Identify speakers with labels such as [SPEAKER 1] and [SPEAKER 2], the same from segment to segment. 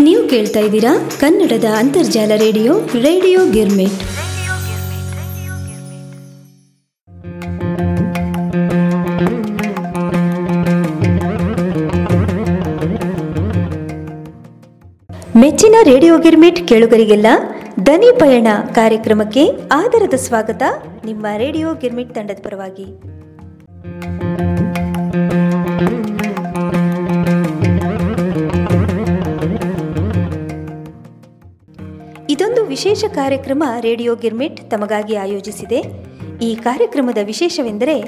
[SPEAKER 1] ನೀವು ಕೇಳ್ತಾ ಇದ್ದೀರಾ ಕನ್ನಡದ ಅಂತರ್ಜಾಲ ರೇಡಿಯೋ ರೇಡಿಯೋ ಗಿರ್ಮಿಟ್. ಮೆಚ್ಚಿನ ರೇಡಿಯೋ ಗಿರ್ಮಿಟ್ ಕೇಳುಗರಿಗೆಲ್ಲ ದನಿ ಪಯಣ ಕಾರ್ಯಕ್ರಮಕ್ಕೆ ಆದರದ ಸ್ವಾಗತ ನಿಮ್ಮ ರೇಡಿಯೋ ಗಿರ್ಮಿಟ್ ತಂಡದ ಪರವಾಗಿ. ವಿಶೇಷ ಕಾರ್ಯಕ್ರಮ ರೇಡಿಯೋ ಗಿರ್ಮಿಟ್ ತಮಗಾಗಿ ಆಯೋಜಿಸಿದೆ. ಈ ಕಾರ್ಯಕ್ರಮದ ವಿಶೇಷವೆಂದರೆ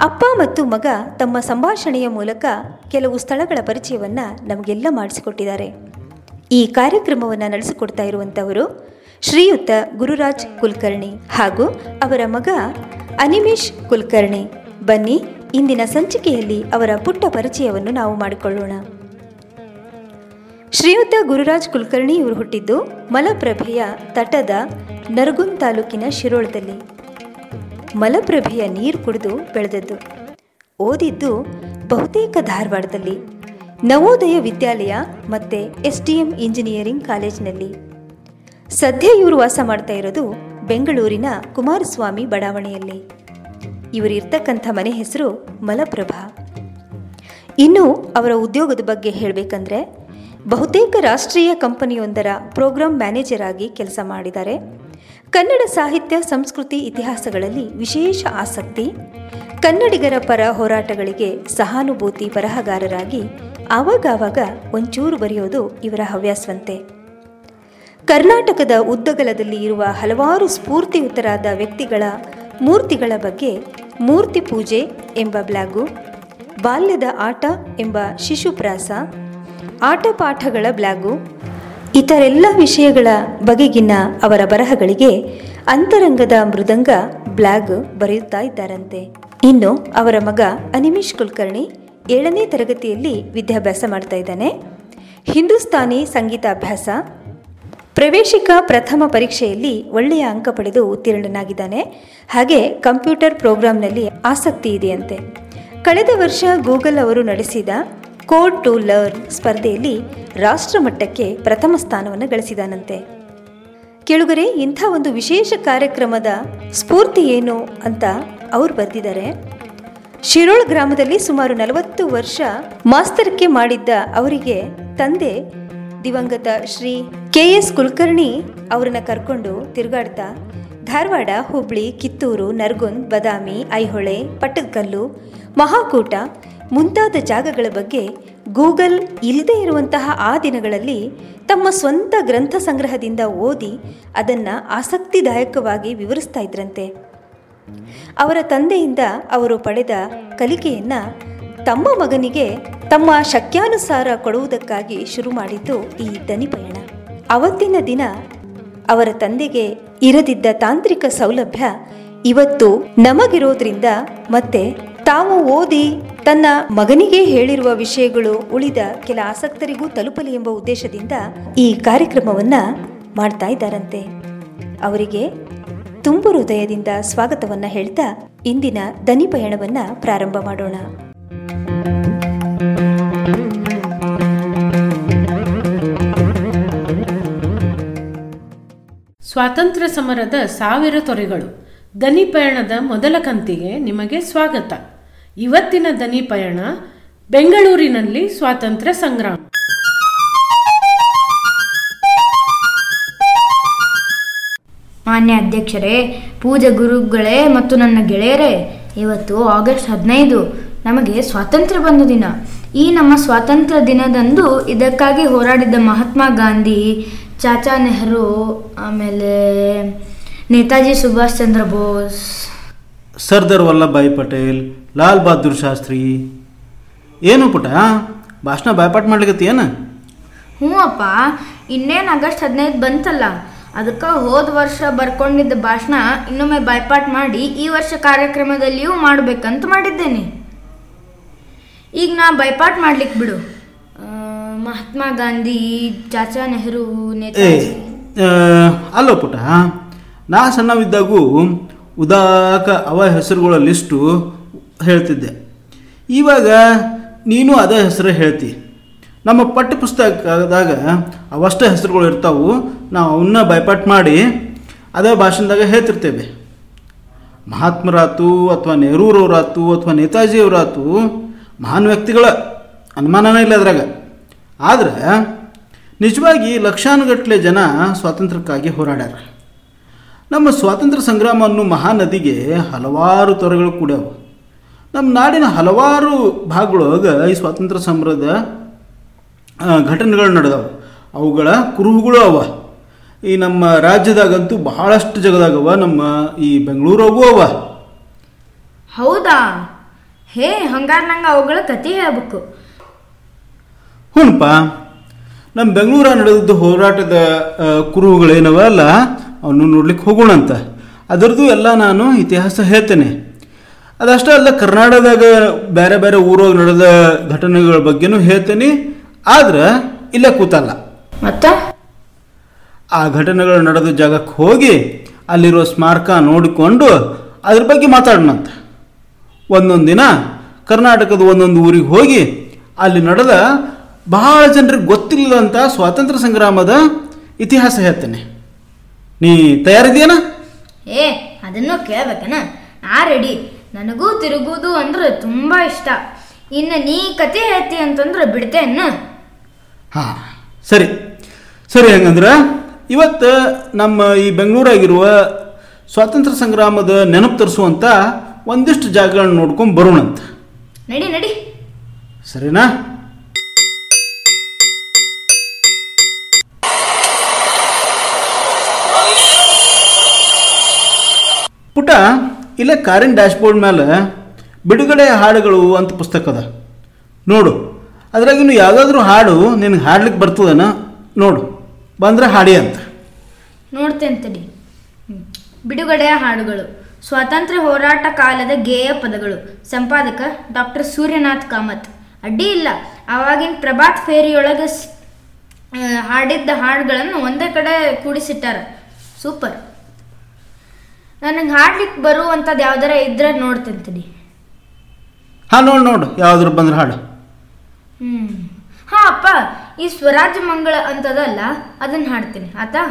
[SPEAKER 1] ಅಪ್ಪ ಮತ್ತು ಮಗ ತಮ್ಮ ಸಂಭಾಷಣೆಯ ಮೂಲಕ ಕೆಲವು ಸ್ಥಳಗಳ ಪರಿಚಯವನ್ನು ನಮಗೆಲ್ಲ ಮಾಡಿಸಿಕೊಟ್ಟಿದ್ದಾರೆ. ಈ ಕಾರ್ಯಕ್ರಮವನ್ನು ನಡೆಸಿಕೊಡ್ತಾ ಇರುವಂಥವರು ಶ್ರೀಯುತ ಗುರುರಾಜ್ ಕುಲಕರ್ಣಿ ಹಾಗೂ ಅವರ ಮಗ ಅನಿಮೇಶ್ ಕುಲಕರ್ಣಿ. ಬನ್ನಿ, ಇಂದಿನ ಸಂಚಿಕೆಯಲ್ಲಿ ಅವರ ಪುಟ್ಟ ಪರಿಚಯವನ್ನು ನಾವು ಮಾಡಿಕೊಳ್ಳೋಣ. ಶ್ರೀಯುತ ಗುರುರಾಜ್ ಕುಲಕರ್ಣಿ ಇವರು ಹುಟ್ಟಿದ್ದು ಮಲಪ್ರಭೆಯ ತಟದ ನರಗುನ್ ತಾಲೂಕಿನ ಶಿರೋಳದಲ್ಲಿ. ಮಲಪ್ರಭೆಯ ನೀರು ಕುಡಿದು ಬೆಳೆದದ್ದು. ಓದಿದ್ದು ಬಹುತೇಕ ಧಾರವಾಡದಲ್ಲಿ. ನವೋದಯ ವಿದ್ಯಾಲಯ ಮತ್ತು ಎಸ್ ಡಿ ಎಂ ಇಂಜಿನಿಯರಿಂಗ್ ಕಾಲೇಜಿನಲ್ಲಿ. ಸದ್ಯ ಇವರು ವಾಸ ಮಾಡ್ತಾ ಇರೋದು ಬೆಂಗಳೂರಿನ ಕುಮಾರಸ್ವಾಮಿ ಬಡಾವಣೆಯಲ್ಲಿ. ಇವರು ಇರ್ತಕ್ಕಂಥ ಮನೆ ಹೆಸರು ಮಲಪ್ರಭಾ. ಇನ್ನು ಅವರ ಉದ್ಯೋಗದ ಬಗ್ಗೆ ಹೇಳಬೇಕಂದ್ರೆ ಬಹುತೇಕ ರಾಷ್ಟ್ರೀಯ ಕಂಪನಿಯೊಂದರ ಪ್ರೋಗ್ರಾಂ ಮ್ಯಾನೇಜರ್ ಆಗಿ ಕೆಲಸ ಮಾಡಿದ್ದಾರೆ. ಕನ್ನಡ ಸಾಹಿತ್ಯ, ಸಂಸ್ಕೃತಿ ಇತಿಹಾಸಗಳಲ್ಲಿ ವಿಶೇಷ ಆಸಕ್ತಿ, ಕನ್ನಡಿಗರ ಪರ ಹೋರಾಟಗಳಿಗೆ ಸಹಾನುಭೂತಿ ಬರಹಗಾರರಾಗಿ ಆವಾಗಾವಾಗ ಒಂಚೂರು ಬರೆಯೋದು ಇವರ ಹವ್ಯಾಸವಂತೆ. ಕರ್ನಾಟಕದ ಉದ್ದಗಲದಲ್ಲಿ ಇರುವ ಹಲವಾರು ಸ್ಫೂರ್ತಿಯುತರಾದ ವ್ಯಕ್ತಿಗಳ ಮೂರ್ತಿಗಳ ಬಗ್ಗೆ ಮೂರ್ತಿ ಪೂಜೆ ಎಂಬ ಬ್ಲಾಗು, ಬಾಲ್ಯದ ಆಟ ಎಂಬ ಶಿಶುಪ್ರಾಸ ಆಟಪಾಠಗಳ ಬ್ಲಾಗು. ಇತರೆಲ್ಲ ವಿಷಯಗಳ ಬಗೆಗಿನ ಅವರ ಬರಹಗಳಿಗೆ ಅಂತರಂಗದ ಮೃದಂಗ ಬ್ಲಾಗ್ ಬರೆಯುತ್ತಾ ಇದ್ದಾರಂತೆ. ಇನ್ನು ಅವರ ಮಗ ಅನಿಮಿಷ್ ಕುಲಕರ್ಣಿ ಏಳನೇ ತರಗತಿಯಲ್ಲಿ ವಿದ್ಯಾಭ್ಯಾಸ ಮಾಡ್ತಾ ಇದ್ದಾನೆ. ಹಿಂದೂಸ್ತಾನಿ ಸಂಗೀತಾಭ್ಯಾಸ. ಪ್ರವೇಶಿಕ ಪ್ರಥಮ ಪರೀಕ್ಷೆಯಲ್ಲಿ ಒಳ್ಳೆಯ ಅಂಕ ಪಡೆದು ಉತ್ತೀರ್ಣನಾಗಿದ್ದಾನೆ. ಹಾಗೆ ಕಂಪ್ಯೂಟರ್ ಪ್ರೋಗ್ರಾಂನಲ್ಲಿ ಆಸಕ್ತಿ ಇದೆಯಂತೆ. ಕಳೆದ ವರ್ಷ ಗೂಗಲ್ ಅವರು ನಡೆಸಿದ ಕೋಡ್ ಟು ಲರ್ನ್ ಸ್ಪರ್ಧೆಯಲ್ಲಿ ರಾಷ್ಟ್ರಮಟ್ಟಕ್ಕೆ ಪ್ರಥಮ ಸ್ಥಾನವನ್ನು ಗಳಿಸಿದಾನಂತೆ. ಕೆಳಗರೆ, ಇಂಥ ಒಂದು ವಿಶೇಷ ಕಾರ್ಯಕ್ರಮದ ಸ್ಫೂರ್ತಿ ಏನು ಅಂತ ಅವರು ಬರೆದಿದ್ದಾರೆ. ಶಿರೋಳ್ ಗ್ರಾಮದಲ್ಲಿ ಸುಮಾರು ನಲವತ್ತು ವರ್ಷ ಮಾಸ್ತರಕ್ಕೆ ಮಾಡಿದ್ದ ಅವರಿಗೆ ತಂದೆ ದಿವಂಗತ ಶ್ರೀ ಕೆ ಎಸ್ ಕುಲಕರ್ಣಿ ಅವರನ್ನು ಕರ್ಕೊಂಡು ತಿರುಗಾಡ್ತಾ ಧಾರವಾಡ, ಹುಬ್ಳಿ, ಕಿತ್ತೂರು ನರ್ಗುಂದ್ ಬದಾಮಿ, ಐಹೊಳೆ, ಪಟ್ಟದಕಲ್ಲು, ಮಹಾಕೂಟ ಮುಂತಾದ ಜಾಗಗಳ ಬಗ್ಗೆ ಗೂಗಲ್ ಇಲ್ಲದೇ ಇರುವಂತಹ ಆ ದಿನಗಳಲ್ಲಿ ತಮ್ಮ ಸ್ವಂತ ಗ್ರಂಥ ಸಂಗ್ರಹದಿಂದ ಓದಿ ಅದನ್ನು ಆಸಕ್ತಿದಾಯಕವಾಗಿ ವಿವರಿಸ್ತಾ ಇದ್ರಂತೆ. ಅವರ ತಂದೆಯಿಂದ ಅವರು ಪಡೆದ ಕಲಿಕೆಯನ್ನು ತಮ್ಮ ಮಗನಿಗೆ ತಮ್ಮ ಶಕ್ಯಾನುಸಾರ ಕೊಡುವುದಕ್ಕಾಗಿ ಶುರು ಮಾಡಿದ್ದು ಈ ದನಿ ಪಯಣ. ಅವತ್ತಿನ ದಿನ ಅವರ ತಂದೆಗೆ ಇರದಿದ್ದ ತಾಂತ್ರಿಕ ಸೌಲಭ್ಯ ಇವತ್ತು ನಮಗಿರೋದ್ರಿಂದ ಮತ್ತೆ ತಾವು ಓದಿ ತನ್ನ ಮಗನಿಗೆ ಹೇಳಿರುವ ವಿಷಯಗಳು ಉಳಿದ ಕೆಲ ಆಸಕ್ತರಿಗೂ ತಲುಪಲಿ ಎಂಬ ಉದ್ದೇಶದಿಂದ ಈ ಕಾರ್ಯಕ್ರಮವನ್ನ ಮಾಡ್ತಾ ಇದ್ದಾರಂತೆ. ಅವರಿಗೆ ತುಂಬು ಹೃದಯದಿಂದ ಸ್ವಾಗತವನ್ನ ಹೇಳ್ತಾ ಇಂದಿನ ದನಿ ಪಯಣವನ್ನ ಪ್ರಾರಂಭ ಮಾಡೋಣ.
[SPEAKER 2] ಸ್ವಾತಂತ್ರ್ಯ ಸಮರದ ಸಾವಿರ ತೊರೆಗಳು. ದನಿ ಪಯಣದ ಮೊದಲ ಕಂತಿಗೆ ನಿಮಗೆ ಸ್ವಾಗತ. ಇವತ್ತಿನ ದನಿ ಪಯಣ ಬೆಂಗಳೂರಿನಲ್ಲಿ ಸ್ವಾತಂತ್ರ್ಯ ಸಂಗ್ರಾಮ.
[SPEAKER 3] ಮಾನ್ಯ ಅಧ್ಯಕ್ಷರೇ ಪೂಜೆ ಗುರುಗಳೇ ಮತ್ತು ನನ್ನ ಗೆಳೆಯರೇ ಇವತ್ತು ಆಗಸ್ಟ್ ಹದಿನೈದು ನಮಗೆ ಸ್ವಾತಂತ್ರ್ಯ ಬಂದ ದಿನ. ಈ ನಮ್ಮ ಸ್ವಾತಂತ್ರ್ಯ ದಿನದಂದು ಇದಕ್ಕಾಗಿ ಹೋರಾಡಿದ್ದ ಮಹಾತ್ಮ ಗಾಂಧಿ ಚಾಚಾ ನೆಹರು ಆಮೇಲೆ ನೇತಾಜಿ ಸುಭಾಷ್ ಚಂದ್ರ ಬೋಸ್.
[SPEAKER 4] ಸರ್ದಾರ್ ವಲ್ಲಭಾಯಿ ಪಟೇಲ್ ಲಾಲ್ ಬಹದ್ದೂರ್ ಶಾಸ್ತ್ರಿ. ಏನು ಪುಟ ಭಾಷಣ ಬಾಯ್ಪಾಟ್ ಮಾಡ್ಲಿಕ್ಕೆ ಏನು?
[SPEAKER 3] ಹ್ಞೂ ಅಪ್ಪ ಇನ್ನೇನು ಆಗಸ್ಟ್ ಹದಿನೈದು ಬಂತಲ್ಲ ಅದಕ್ಕೆ ಹೋದ ವರ್ಷ ಬರ್ಕೊಂಡಿದ್ದ ಭಾಷಣ ಇನ್ನೊಮ್ಮೆ ಬಾಯ್ಪಾಟ್ ಮಾಡಿ ಈ ವರ್ಷ ಕಾರ್ಯಕ್ರಮದಲ್ಲಿಯೂ ಮಾಡಬೇಕಂತ ಮಾಡಿದ್ದೇನೆ. ಈಗ ನಾ ಬೈಪಾಟ್ ಮಾಡ್ಲಿಕ್ಕೆ ಬಿಡು. ಮಹಾತ್ಮ ಗಾಂಧಿ ಚಾಚಾ ನೆಹರು ನೇತಾಜಿ.
[SPEAKER 4] ಅಲ್ಲೋ ಪುಟ ನಾ ಸಣ್ಣವಿದ್ದಾಗೂ ಉದಾಕ ಅವ ಹೆಸರುಗಳ ಲಿಸ್ಟು ಹೇಳ್ತಿದ್ದೆ. ಇವಾಗ ನೀನು ಅದೇ ಹೆಸರು ಹೇಳ್ತಿ. ನಮ್ಮ ಪಠ್ಯ ಪುಸ್ತಕದಾಗ ಅವಷ್ಟೇ ಹೆಸರುಗಳು ಇರ್ತಾವು. ನಾವು ಅವನ್ನ ಬೈಪಾಟ್ ಮಾಡಿ ಅದೇ ಭಾಷಣದಾಗ ಹೇಳ್ತಿರ್ತೇವೆ. ಮಹಾತ್ಮರಾತು ಅಥವಾ ನೆಹರೂರವರಾತು ಅಥವಾ ನೇತಾಜಿಯವರಾತು ಮಹಾನ್ ವ್ಯಕ್ತಿಗಳ ಅನುಮಾನನೇ ಇಲ್ಲ ಅದ್ರಾಗ. ಆದರೆ ನಿಜವಾಗಿ ಲಕ್ಷಾನುಗಟ್ಟಲೆ ಜನ ಸ್ವಾತಂತ್ರ್ಯಕ್ಕಾಗಿ ಹೋರಾಡ್ಯಾರ. ನಮ್ಮ ಸ್ವಾತಂತ್ರ್ಯ ಸಂಗ್ರಾಮ ಅನ್ನೋ ಮಹಾನದಿಗೆ ಹಲವಾರು ತೊರೆಗಳು ಕೂಡ್ಯಾವು. ನಮ್ಮ ನಾಡಿನ ಹಲವಾರು ಭಾಗಗಳೊಳಗೆ ಈ ಸ್ವಾತಂತ್ರ್ಯ ಸಮರದ ಘಟನೆಗಳು ನಡೆದವು. ಅವುಗಳ ಕುರುಹುಗಳು ಅವ. ಈ ನಮ್ಮ ರಾಜ್ಯದಾಗಂತೂ ಬಹಳಷ್ಟು ಜಗದಾಗವ ನಮ್ಮ ಈ ಬೆಂಗಳೂರಾಗೂ ಅವ.
[SPEAKER 3] ಹೌದಾ? ಹೇ ಹಂಗಾರ ನಂಗೆ ಅವುಗಳ ಕತೆ ಹೇಳ್ಬೇಕು.
[SPEAKER 4] ಹ್ಞೂನಪ್ಪ ನಮ್ಮ ಬೆಂಗಳೂರ ನಡೆದಿದ್ದ ಹೋರಾಟದ ಕುರುಹುಗಳೇನವ ಅಲ್ಲ ಅವನು ನೋಡ್ಲಿಕ್ಕೆ ಹೋಗೋಣಂತ. ಅದರದ್ದು ಎಲ್ಲ ನಾನು ಇತಿಹಾಸ ಹೇಳ್ತೇನೆ. ಅದಷ್ಟೇ ಅಲ್ಲ ಕರ್ನಾಟಕದಾಗ ಬೇರೆ ಬೇರೆ ಊರಾಗ ನಡೆದ ಘಟನೆಗಳ ಬಗ್ಗೆನೂ ಹೇಳ್ತೀನಿ. ಆದ್ರೆ ಇಲ್ಲೇ ಕೂತಲ್ಲ.
[SPEAKER 3] ಮತ್ತೆ?
[SPEAKER 4] ಆ ಘಟನೆಗಳು ನಡೆದ ಜಾಗಕ್ಕೆ ಹೋಗಿ ಅಲ್ಲಿರೋ ಸ್ಮಾರಕ ನೋಡಿಕೊಂಡು ಅದ್ರ ಬಗ್ಗೆ ಮಾತಾಡೋಣಂತೆ ಒಂದೊಂದು ದಿನ ಕರ್ನಾಟಕದ ಒಂದೊಂದು ಊರಿಗೆ ಹೋಗಿ ಅಲ್ಲಿ ನಡೆದ ಬಹಳ ಜನರಿಗೆ ಗೊತ್ತಿಲ್ಲದಂಥ ಸ್ವಾತಂತ್ರ್ಯ ಸಂಗ್ರಾಮದ ಇತಿಹಾಸ ಹೇಳ್ತೇನೆ. ನೀ ತಯಾರಿದೆಯೇನ
[SPEAKER 3] ಏ ಅದನ್ನು ಕೇಳ್ಬೇಕನ? ಆ ರೆಡಿ ನನಗೂ ತಿರುಗುವುದು ಅಂದ್ರೆ ತುಂಬ ಇಷ್ಟ. ಇನ್ನು ನೀ ಕತೆ ಹೇಳ್ತಿ ಅಂತಂದ್ರೆ ಬಿಡ್ತೇನ
[SPEAKER 4] ಹಾಂ ಸರಿ. ಸರಿ ಹಂಗಂದ್ರೆ ಇವತ್ತು ನಮ್ಮ ಈ ಬೆಂಗಳೂರಾಗಿರುವ ಸ್ವಾತಂತ್ರ್ಯ ಸಂಗ್ರಾಮದ ನೆನಪು ತರಿಸುವಂಥ ಒಂದಿಷ್ಟು ಜಾಗಗಳನ್ನ ನೋಡ್ಕೊಂಡು ಬರೋಣಂತ
[SPEAKER 3] ನಡಿ ನಡಿ.
[SPEAKER 4] ಸರಿನಾ? ಪುಟ ಇಲ್ಲೇ ಕಾರಿನ ಡ್ಯಾಶ್ಬೋರ್ಡ್ ಮೇಲೆ ಬಿಡುಗಡೆ ಹಾಡುಗಳು ಅಂತ ಪುಸ್ತಕ ಅದ. ನೋಡು. ಅದ್ರಾಗಿನ್ನು ಯಾವುದಾದ್ರೂ ಹಾಡು ನಿನಗೆ ಹಾಡ್ಲಿಕ್ಕೆ ಬರ್ತದನ? ನೋಡು. ಬಂದರೆ ಹಾಡಿ ಅಂತ.
[SPEAKER 3] ನೋಡ್ತೇನೆ ತಡಿ. ಬಿಡುಗಡೆಯ ಹಾಡುಗಳು. ಸ್ವಾತಂತ್ರ್ಯ ಹೋರಾಟ ಕಾಲದ ಗೇಯ ಪದಗಳು. ಸಂಪಾದಕ ಡಾಕ್ಟರ್ ಸೂರ್ಯನಾಥ್ ಕಾಮತ್. ಅಡ್ಡಿ ಇಲ್ಲ. ಆವಾಗಿನ ಪ್ರಭಾತ್ ಫೇರಿಯೊಳಗೆ ಹಾಡಿದ್ದ ಹಾಡುಗಳನ್ನು ಒಂದೇ ಕಡೆ ಕೂಡಿಸಿಟ್ಟಾರ. ಸೂಪರ್. ನನಗೆ ಹಾಡ್ಲಿಕ್ಕೆ ಬರುವಂಥದ್ದು ಯಾವ್ದಾರ ಇದ್ರೆ ನೋಡ್ತಿರ್ತೀನಿ.
[SPEAKER 4] ಹಾಂ ನೋಡು ನೋಡು. ಯಾವುದ್ರ ಬಂದ್ರೆ ಹಾಡು.
[SPEAKER 3] ಹ್ಮ್. ಹಾ ಅಪ್ಪ ಈ ಸ್ವರಾಜ್ ಮಂಗಳ ಅಂತದಲ್ಲ ಅದನ್ನ ಹಾಡ್ತೀನಿ. ಆತಾ?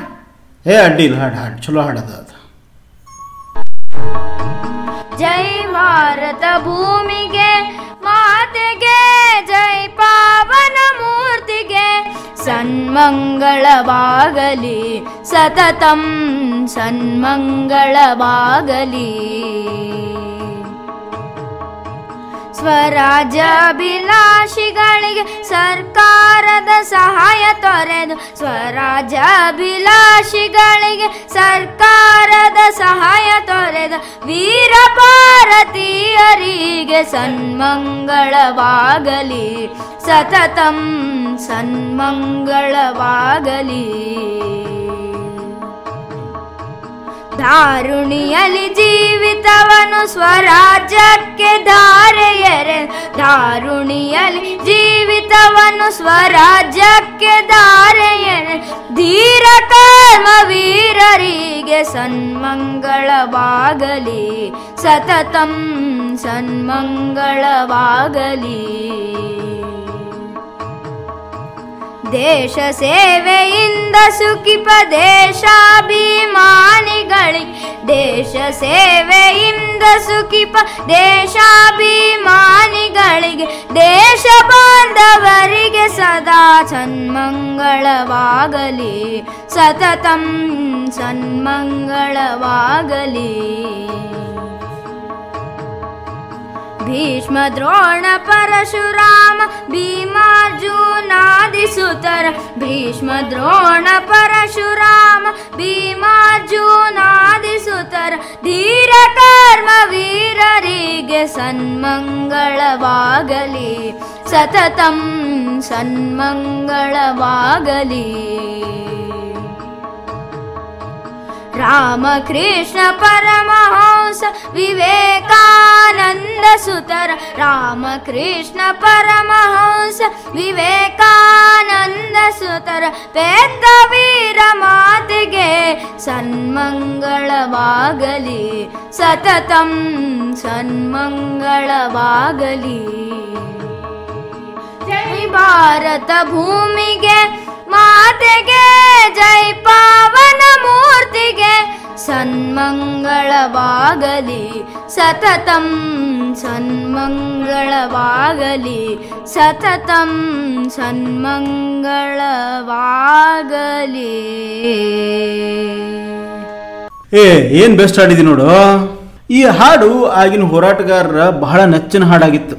[SPEAKER 4] ಏ ಅಡ್ಡಿ ಇಲ್ಲ. ಹಾಡು ಹಾಡು. ಚಲೋ ಹಾಡದ ಅದು.
[SPEAKER 3] ಜೈ ಭಾರತ ಭೂಮಿಗೆ ಮಾತೆಗೆ ಜೈ ಪಾವನ ಮೂರ್ತಿಗೆ ಸನ್ಮಂಗಳವಾಗಲಿ, ಸತತಂ ಸನ್ಮಂಗಳವಾಗಲಿ. ಸ್ವರಾಜ್ಯಾಭಿಲಾಷಿಗಳಿಗೆ ಸರ್ಕಾರದ ಸಹಾಯ ತೊರೆದು, ಸ್ವರಾಜ್ಯಾಭಿಲಾಷಿಗಳಿಗೆ ಸರ್ಕಾರದ ಸಹಾಯ ತೊರೆದು ವೀರ ಭಾರತೀಯರಿಗೆ ಸನ್ಮಂಗಳವಾಗಲಿ, ಸತತಂ ಸನ್ಮಂಗಳವಾಗಲಿ. ದಾರುಣಿಯಲಿ ಜೀವಿತವನು ಸ್ವರಾಜ್ಯಕ್ಕೆ ಧಾರೆಯರೆ. ದಾರುಣಿಯಲಿ ಜೀವಿತವನು ಸ್ವರಾಜ್ಯಕ್ಕೆ ಧಾರೆಯರೆ. ಧೀರ ಕರ್ಮ ವೀರರಿಗೆ ಸನ್ಮಂಗಳವಾಗಲಿ. ಸತತಂ ಸನ್ಮಂಗಳವಾಗಲಿ. ದೇಶ ಸೇವೆಯಿಂದ ಸುಖಿಪ ದೇಶಾಭಿಮಾನಿಗಳಿಗೆ ದೇಶ ಸೇವೆಯಿಂದ ಸುಖಿಪ ದೇಶಾಭಿಮಾನಿಗಳಿಗೆ ದೇಶ ಬಾಂಧವರಿಗೆ ಸದಾ ಸನ್ಮಂಗಳವಾಗಲಿ ಸತತಂ ಸನ್ಮಂಗಳವಾಗಲಿ भीष्म द्रोण परशुराम भीमार्जुनादिसुतर। भीष्म द्रोण परशुराम भीमा जूनादि सुर धीर सततं सन्मङ्गलवागली। रामकृष्ण परमहंस विवेकानन्द सुतर। रामकृष्ण परमहंस विवेकानन्द सुतर। वेद वीरमादिगे सन् सततं सन्मङ्गळवागली जय भारत भूमिगे। ಮಾತೆಗೆ ಜೈ ಪಾವನ ಮೂರ್ತಿಗೆ ಸನ್ಮಂಗಳವಾಗಲಿ, ಸತತಂ ಸನ್ಮಂಗಳವಾಗಲಿ ಸತತಂ ಸನ್ಮಂಗಳವಾಗಲಿ.
[SPEAKER 4] ಏ, ಏನ್ ಬೆಸ್ಟ್ ಹಾಡಿದಿ ನೋಡು? ಈ ಹಾಡು ಆಗಿನ ಹೋರಾಟಗಾರರ ಬಹಳ ನೆಚ್ಚಿನ ಹಾಡಾಗಿತ್ತು.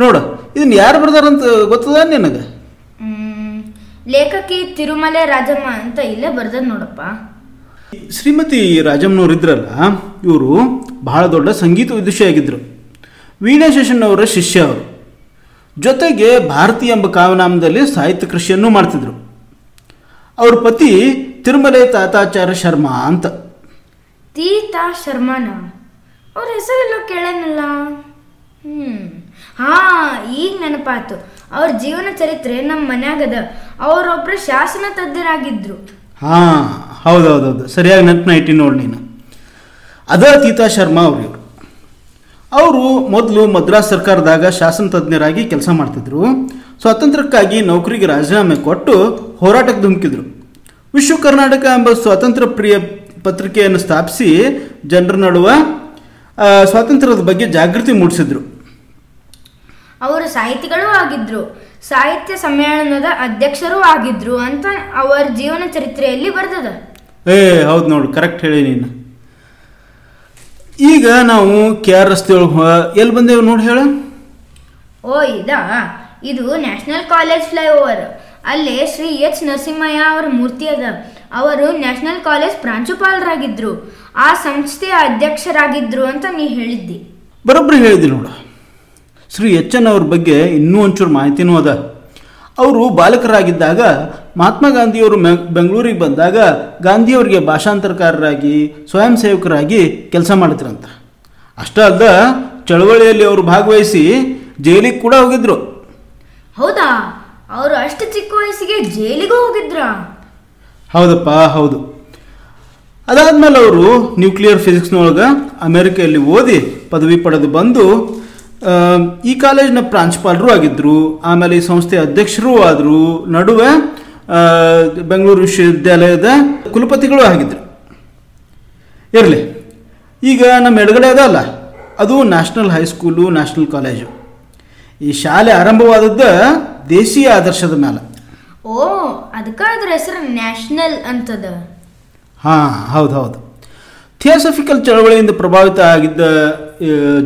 [SPEAKER 4] ನೋಡು ಇದನ್ನ ಯಾರು ಬರ್ದಾರಂತ ಗೊತ್ತದ ನಿನಗೆ?
[SPEAKER 3] ಲೇಖಕಿ ತಿರುಮಲೆ ರಾಜಮ್ಮ ಅಂತ ಇಲ್ಲೇ ಬರ್ದದ್ ನೋಡಪ್ಪ.
[SPEAKER 4] ಶ್ರೀಮತಿ ರಾಜಮ್ಮನವ್ರು ಇದ್ರಲ್ಲ ಇವರು ಬಹಳ ದೊಡ್ಡ ಸಂಗೀತ ವಿದುಷಿಯಾಗಿದ್ದರು ವೀಣಾ ಅವರ ಶಿಷ್ಯ ಅವರು. ಜೊತೆಗೆ ಭಾರತಿ ಎಂಬ ಕಾವ್ಯನಾಮದಲ್ಲಿ ಸಾಹಿತ್ಯ ಕೃಷಿಯನ್ನು ಮಾಡ್ತಿದ್ರು. ಅವ್ರ ಪತಿ ತಿರುಮಲೆ ತಾತಾಚಾರ್ಯ ಶರ್ಮಾ ಅಂತ.
[SPEAKER 3] ತೀತಾ ಶರ್ಮಾನ? ಅವ್ರ ಹೆಸರೆಲ್ಲ ಕೇಳನಲ್ಲ? ಹ್ಮ್. ಹಾ ಈಗ ನೆನಪಾತು ಅವ್ರ ಜೀವನ ಚರಿತ್ರೆ ನಮ್ಮ ಮನ್ಯಾಗದ. ಅವರೊಬ್ರು ಶಾಸನ ತಜ್ಞರಾಗಿದ್ದರು
[SPEAKER 4] ಹಾಂ ಹೌದೌದೌದು. ಸರಿಯಾಗಿ ನೆನಪನ್ನ ಇಟ್ಟಿ ನೋಡಿ ನೀನು. ಅದ ತೀತಾ ಶರ್ಮಾ ಅವರು ಇವರು ಅವರು ಮೊದಲು ಮದ್ರಾಸ್ ಸರ್ಕಾರದಾಗ ಶಾಸನ ತಜ್ಞರಾಗಿ ಕೆಲಸ ಮಾಡ್ತಿದ್ರು. ಸ್ವಾತಂತ್ರ್ಯಕ್ಕಾಗಿ ನೌಕರಿಗೆ ರಾಜೀನಾಮೆ ಕೊಟ್ಟು ಹೋರಾಟಕ್ಕೆ ಧುಮುಕಿದ್ರು. ವಿಶ್ವ ಕರ್ನಾಟಕ ಎಂಬ ಸ್ವಾತಂತ್ರ್ಯ ಪ್ರಿಯ ಪತ್ರಿಕೆಯನ್ನು ಸ್ಥಾಪಿಸಿ ಜನರ ನಡುವ ಸ್ವಾತಂತ್ರ್ಯದ ಬಗ್ಗೆ ಜಾಗೃತಿ ಮೂಡಿಸಿದ್ರು.
[SPEAKER 3] ಅವರು ಸಾಹಿತಿಗಳೂ ಆಗಿದ್ರು. ಸಾಹಿತ್ಯ ಸಮ್ಮೇಳನದ ಅಧ್ಯಕ್ಷರೂ ಆಗಿದ್ರು ಅಂತ ಅವರ ಜೀವನ ಚರಿತ್ರೆಯಲ್ಲಿ ಬರ್ತದ
[SPEAKER 4] ಏ ಹೌದು ನೋಡು ಕರೆಕ್ಟ್ ಹೇಳಿ ನೀನು. ಈಗ ನಾವು ಕೆ ಆರ್ ರಸ್ತೆ ಎಲ್ಲಿ ಬಂದೇವು ನೋಡಿ ಹೇಳು?
[SPEAKER 3] ಓ ಇದಾ ಇದು ನ್ಯಾಷನಲ್ ಕಾಲೇಜ್ ಫ್ಲೈಓವರ್. ಅಲ್ಲೇ ಶ್ರೀ ಎಚ್ ನರಸಿಂಹಯ್ಯ ಅವರ ಮೂರ್ತಿ ಅದ. ಅವರು ನ್ಯಾಷನಲ್ ಕಾಲೇಜ್ ಪ್ರಾಂಶುಪಾಲರಾಗಿದ್ರು. ಆ ಸಂಸ್ಥೆಯ ಅಧ್ಯಕ್ಷರಾಗಿದ್ರು ಅಂತ ನೀ ಹೇಳಿದ್ದಿ.
[SPEAKER 4] ಬರೋಬ್ಬರಿ ಹೇಳಿದ್ದಿ ನೋಡು. ಶ್ರೀ ಎಚ್ ಎನ್ ಅವ್ರ ಬಗ್ಗೆ ಇನ್ನೂ ಒಂಚೂರು ಮಾಹಿತಿನೂ ಅದ. ಅವರು ಬಾಲಕರಾಗಿದ್ದಾಗ ಮಹಾತ್ಮ ಗಾಂಧಿಯವರು ಮೆ ಬೆಂಗಳೂರಿಗೆ ಬಂದಾಗ ಗಾಂಧಿಯವರಿಗೆ ಭಾಷಾಂತರಕಾರರಾಗಿ ಸ್ವಯಂ ಸೇವಕರಾಗಿ ಕೆಲಸ ಮಾಡಿದ್ರಂತ. ಅಷ್ಟೇ ಅಲ್ಲದ ಚಳವಳಿಯಲ್ಲಿ ಅವರು ಭಾಗವಹಿಸಿ ಜೈಲಿಗೆ ಕೂಡ ಹೋಗಿದ್ರು.
[SPEAKER 3] ಹೌದಾ? ಅವರು ಅಷ್ಟು ಚಿಕ್ಕ ವಯಸ್ಸಿಗೆ ಜೈಲಿಗೂ ಹೋಗಿದ್ರ?
[SPEAKER 4] ಹೌದಪ್ಪ ಹೌದು. ಅದಾದ್ಮೇಲೆ ಅವರು ನ್ಯೂಕ್ಲಿಯರ್ ಫಿಸಿಕ್ಸ್ನೊಳಗೆ ಅಮೆರಿಕೆಯಲ್ಲಿ ಓದಿ ಪದವಿ ಪಡೆದು ಬಂದು ಈ ಕಾಲೇಜಿನ ಪ್ರಾಂಶುಪಾಲರು ಆಗಿದ್ದರು ಆಮೇಲೆ ಈ ಸಂಸ್ಥೆಯ ಅಧ್ಯಕ್ಷರು ಆದರು ನಡುವೆ ಬೆಂಗಳೂರು ವಿಶ್ವವಿದ್ಯಾಲಯದ ಕುಲಪತಿಗಳು ಆಗಿದ್ದರು ಇರಲಿ. ಈಗ ನಮ್ಮ ಎಡಗಡೆ ಅದಲ್ಲ ಅದು ನ್ಯಾಷನಲ್ ಹೈಸ್ಕೂಲು ನ್ಯಾಷನಲ್ ಕಾಲೇಜು. ಈ ಶಾಲೆ ಆರಂಭವಾದದ್ದು ದೇಶೀಯ ಆದರ್ಶದ ಮೇಲೆ
[SPEAKER 3] ಓ ಅದಕ್ಕೆ ಅದ್ರ ಹೆಸರು ನ್ಯಾಷನಲ್ ಅಂತದ.
[SPEAKER 4] ಹಾಂ ಹೌದು ಹೌದು. ಥಿಯೋಸಫಿಕಲ್ ಚಳವಳಿಯಿಂದ ಪ್ರಭಾವಿತ ಆಗಿದ್ದ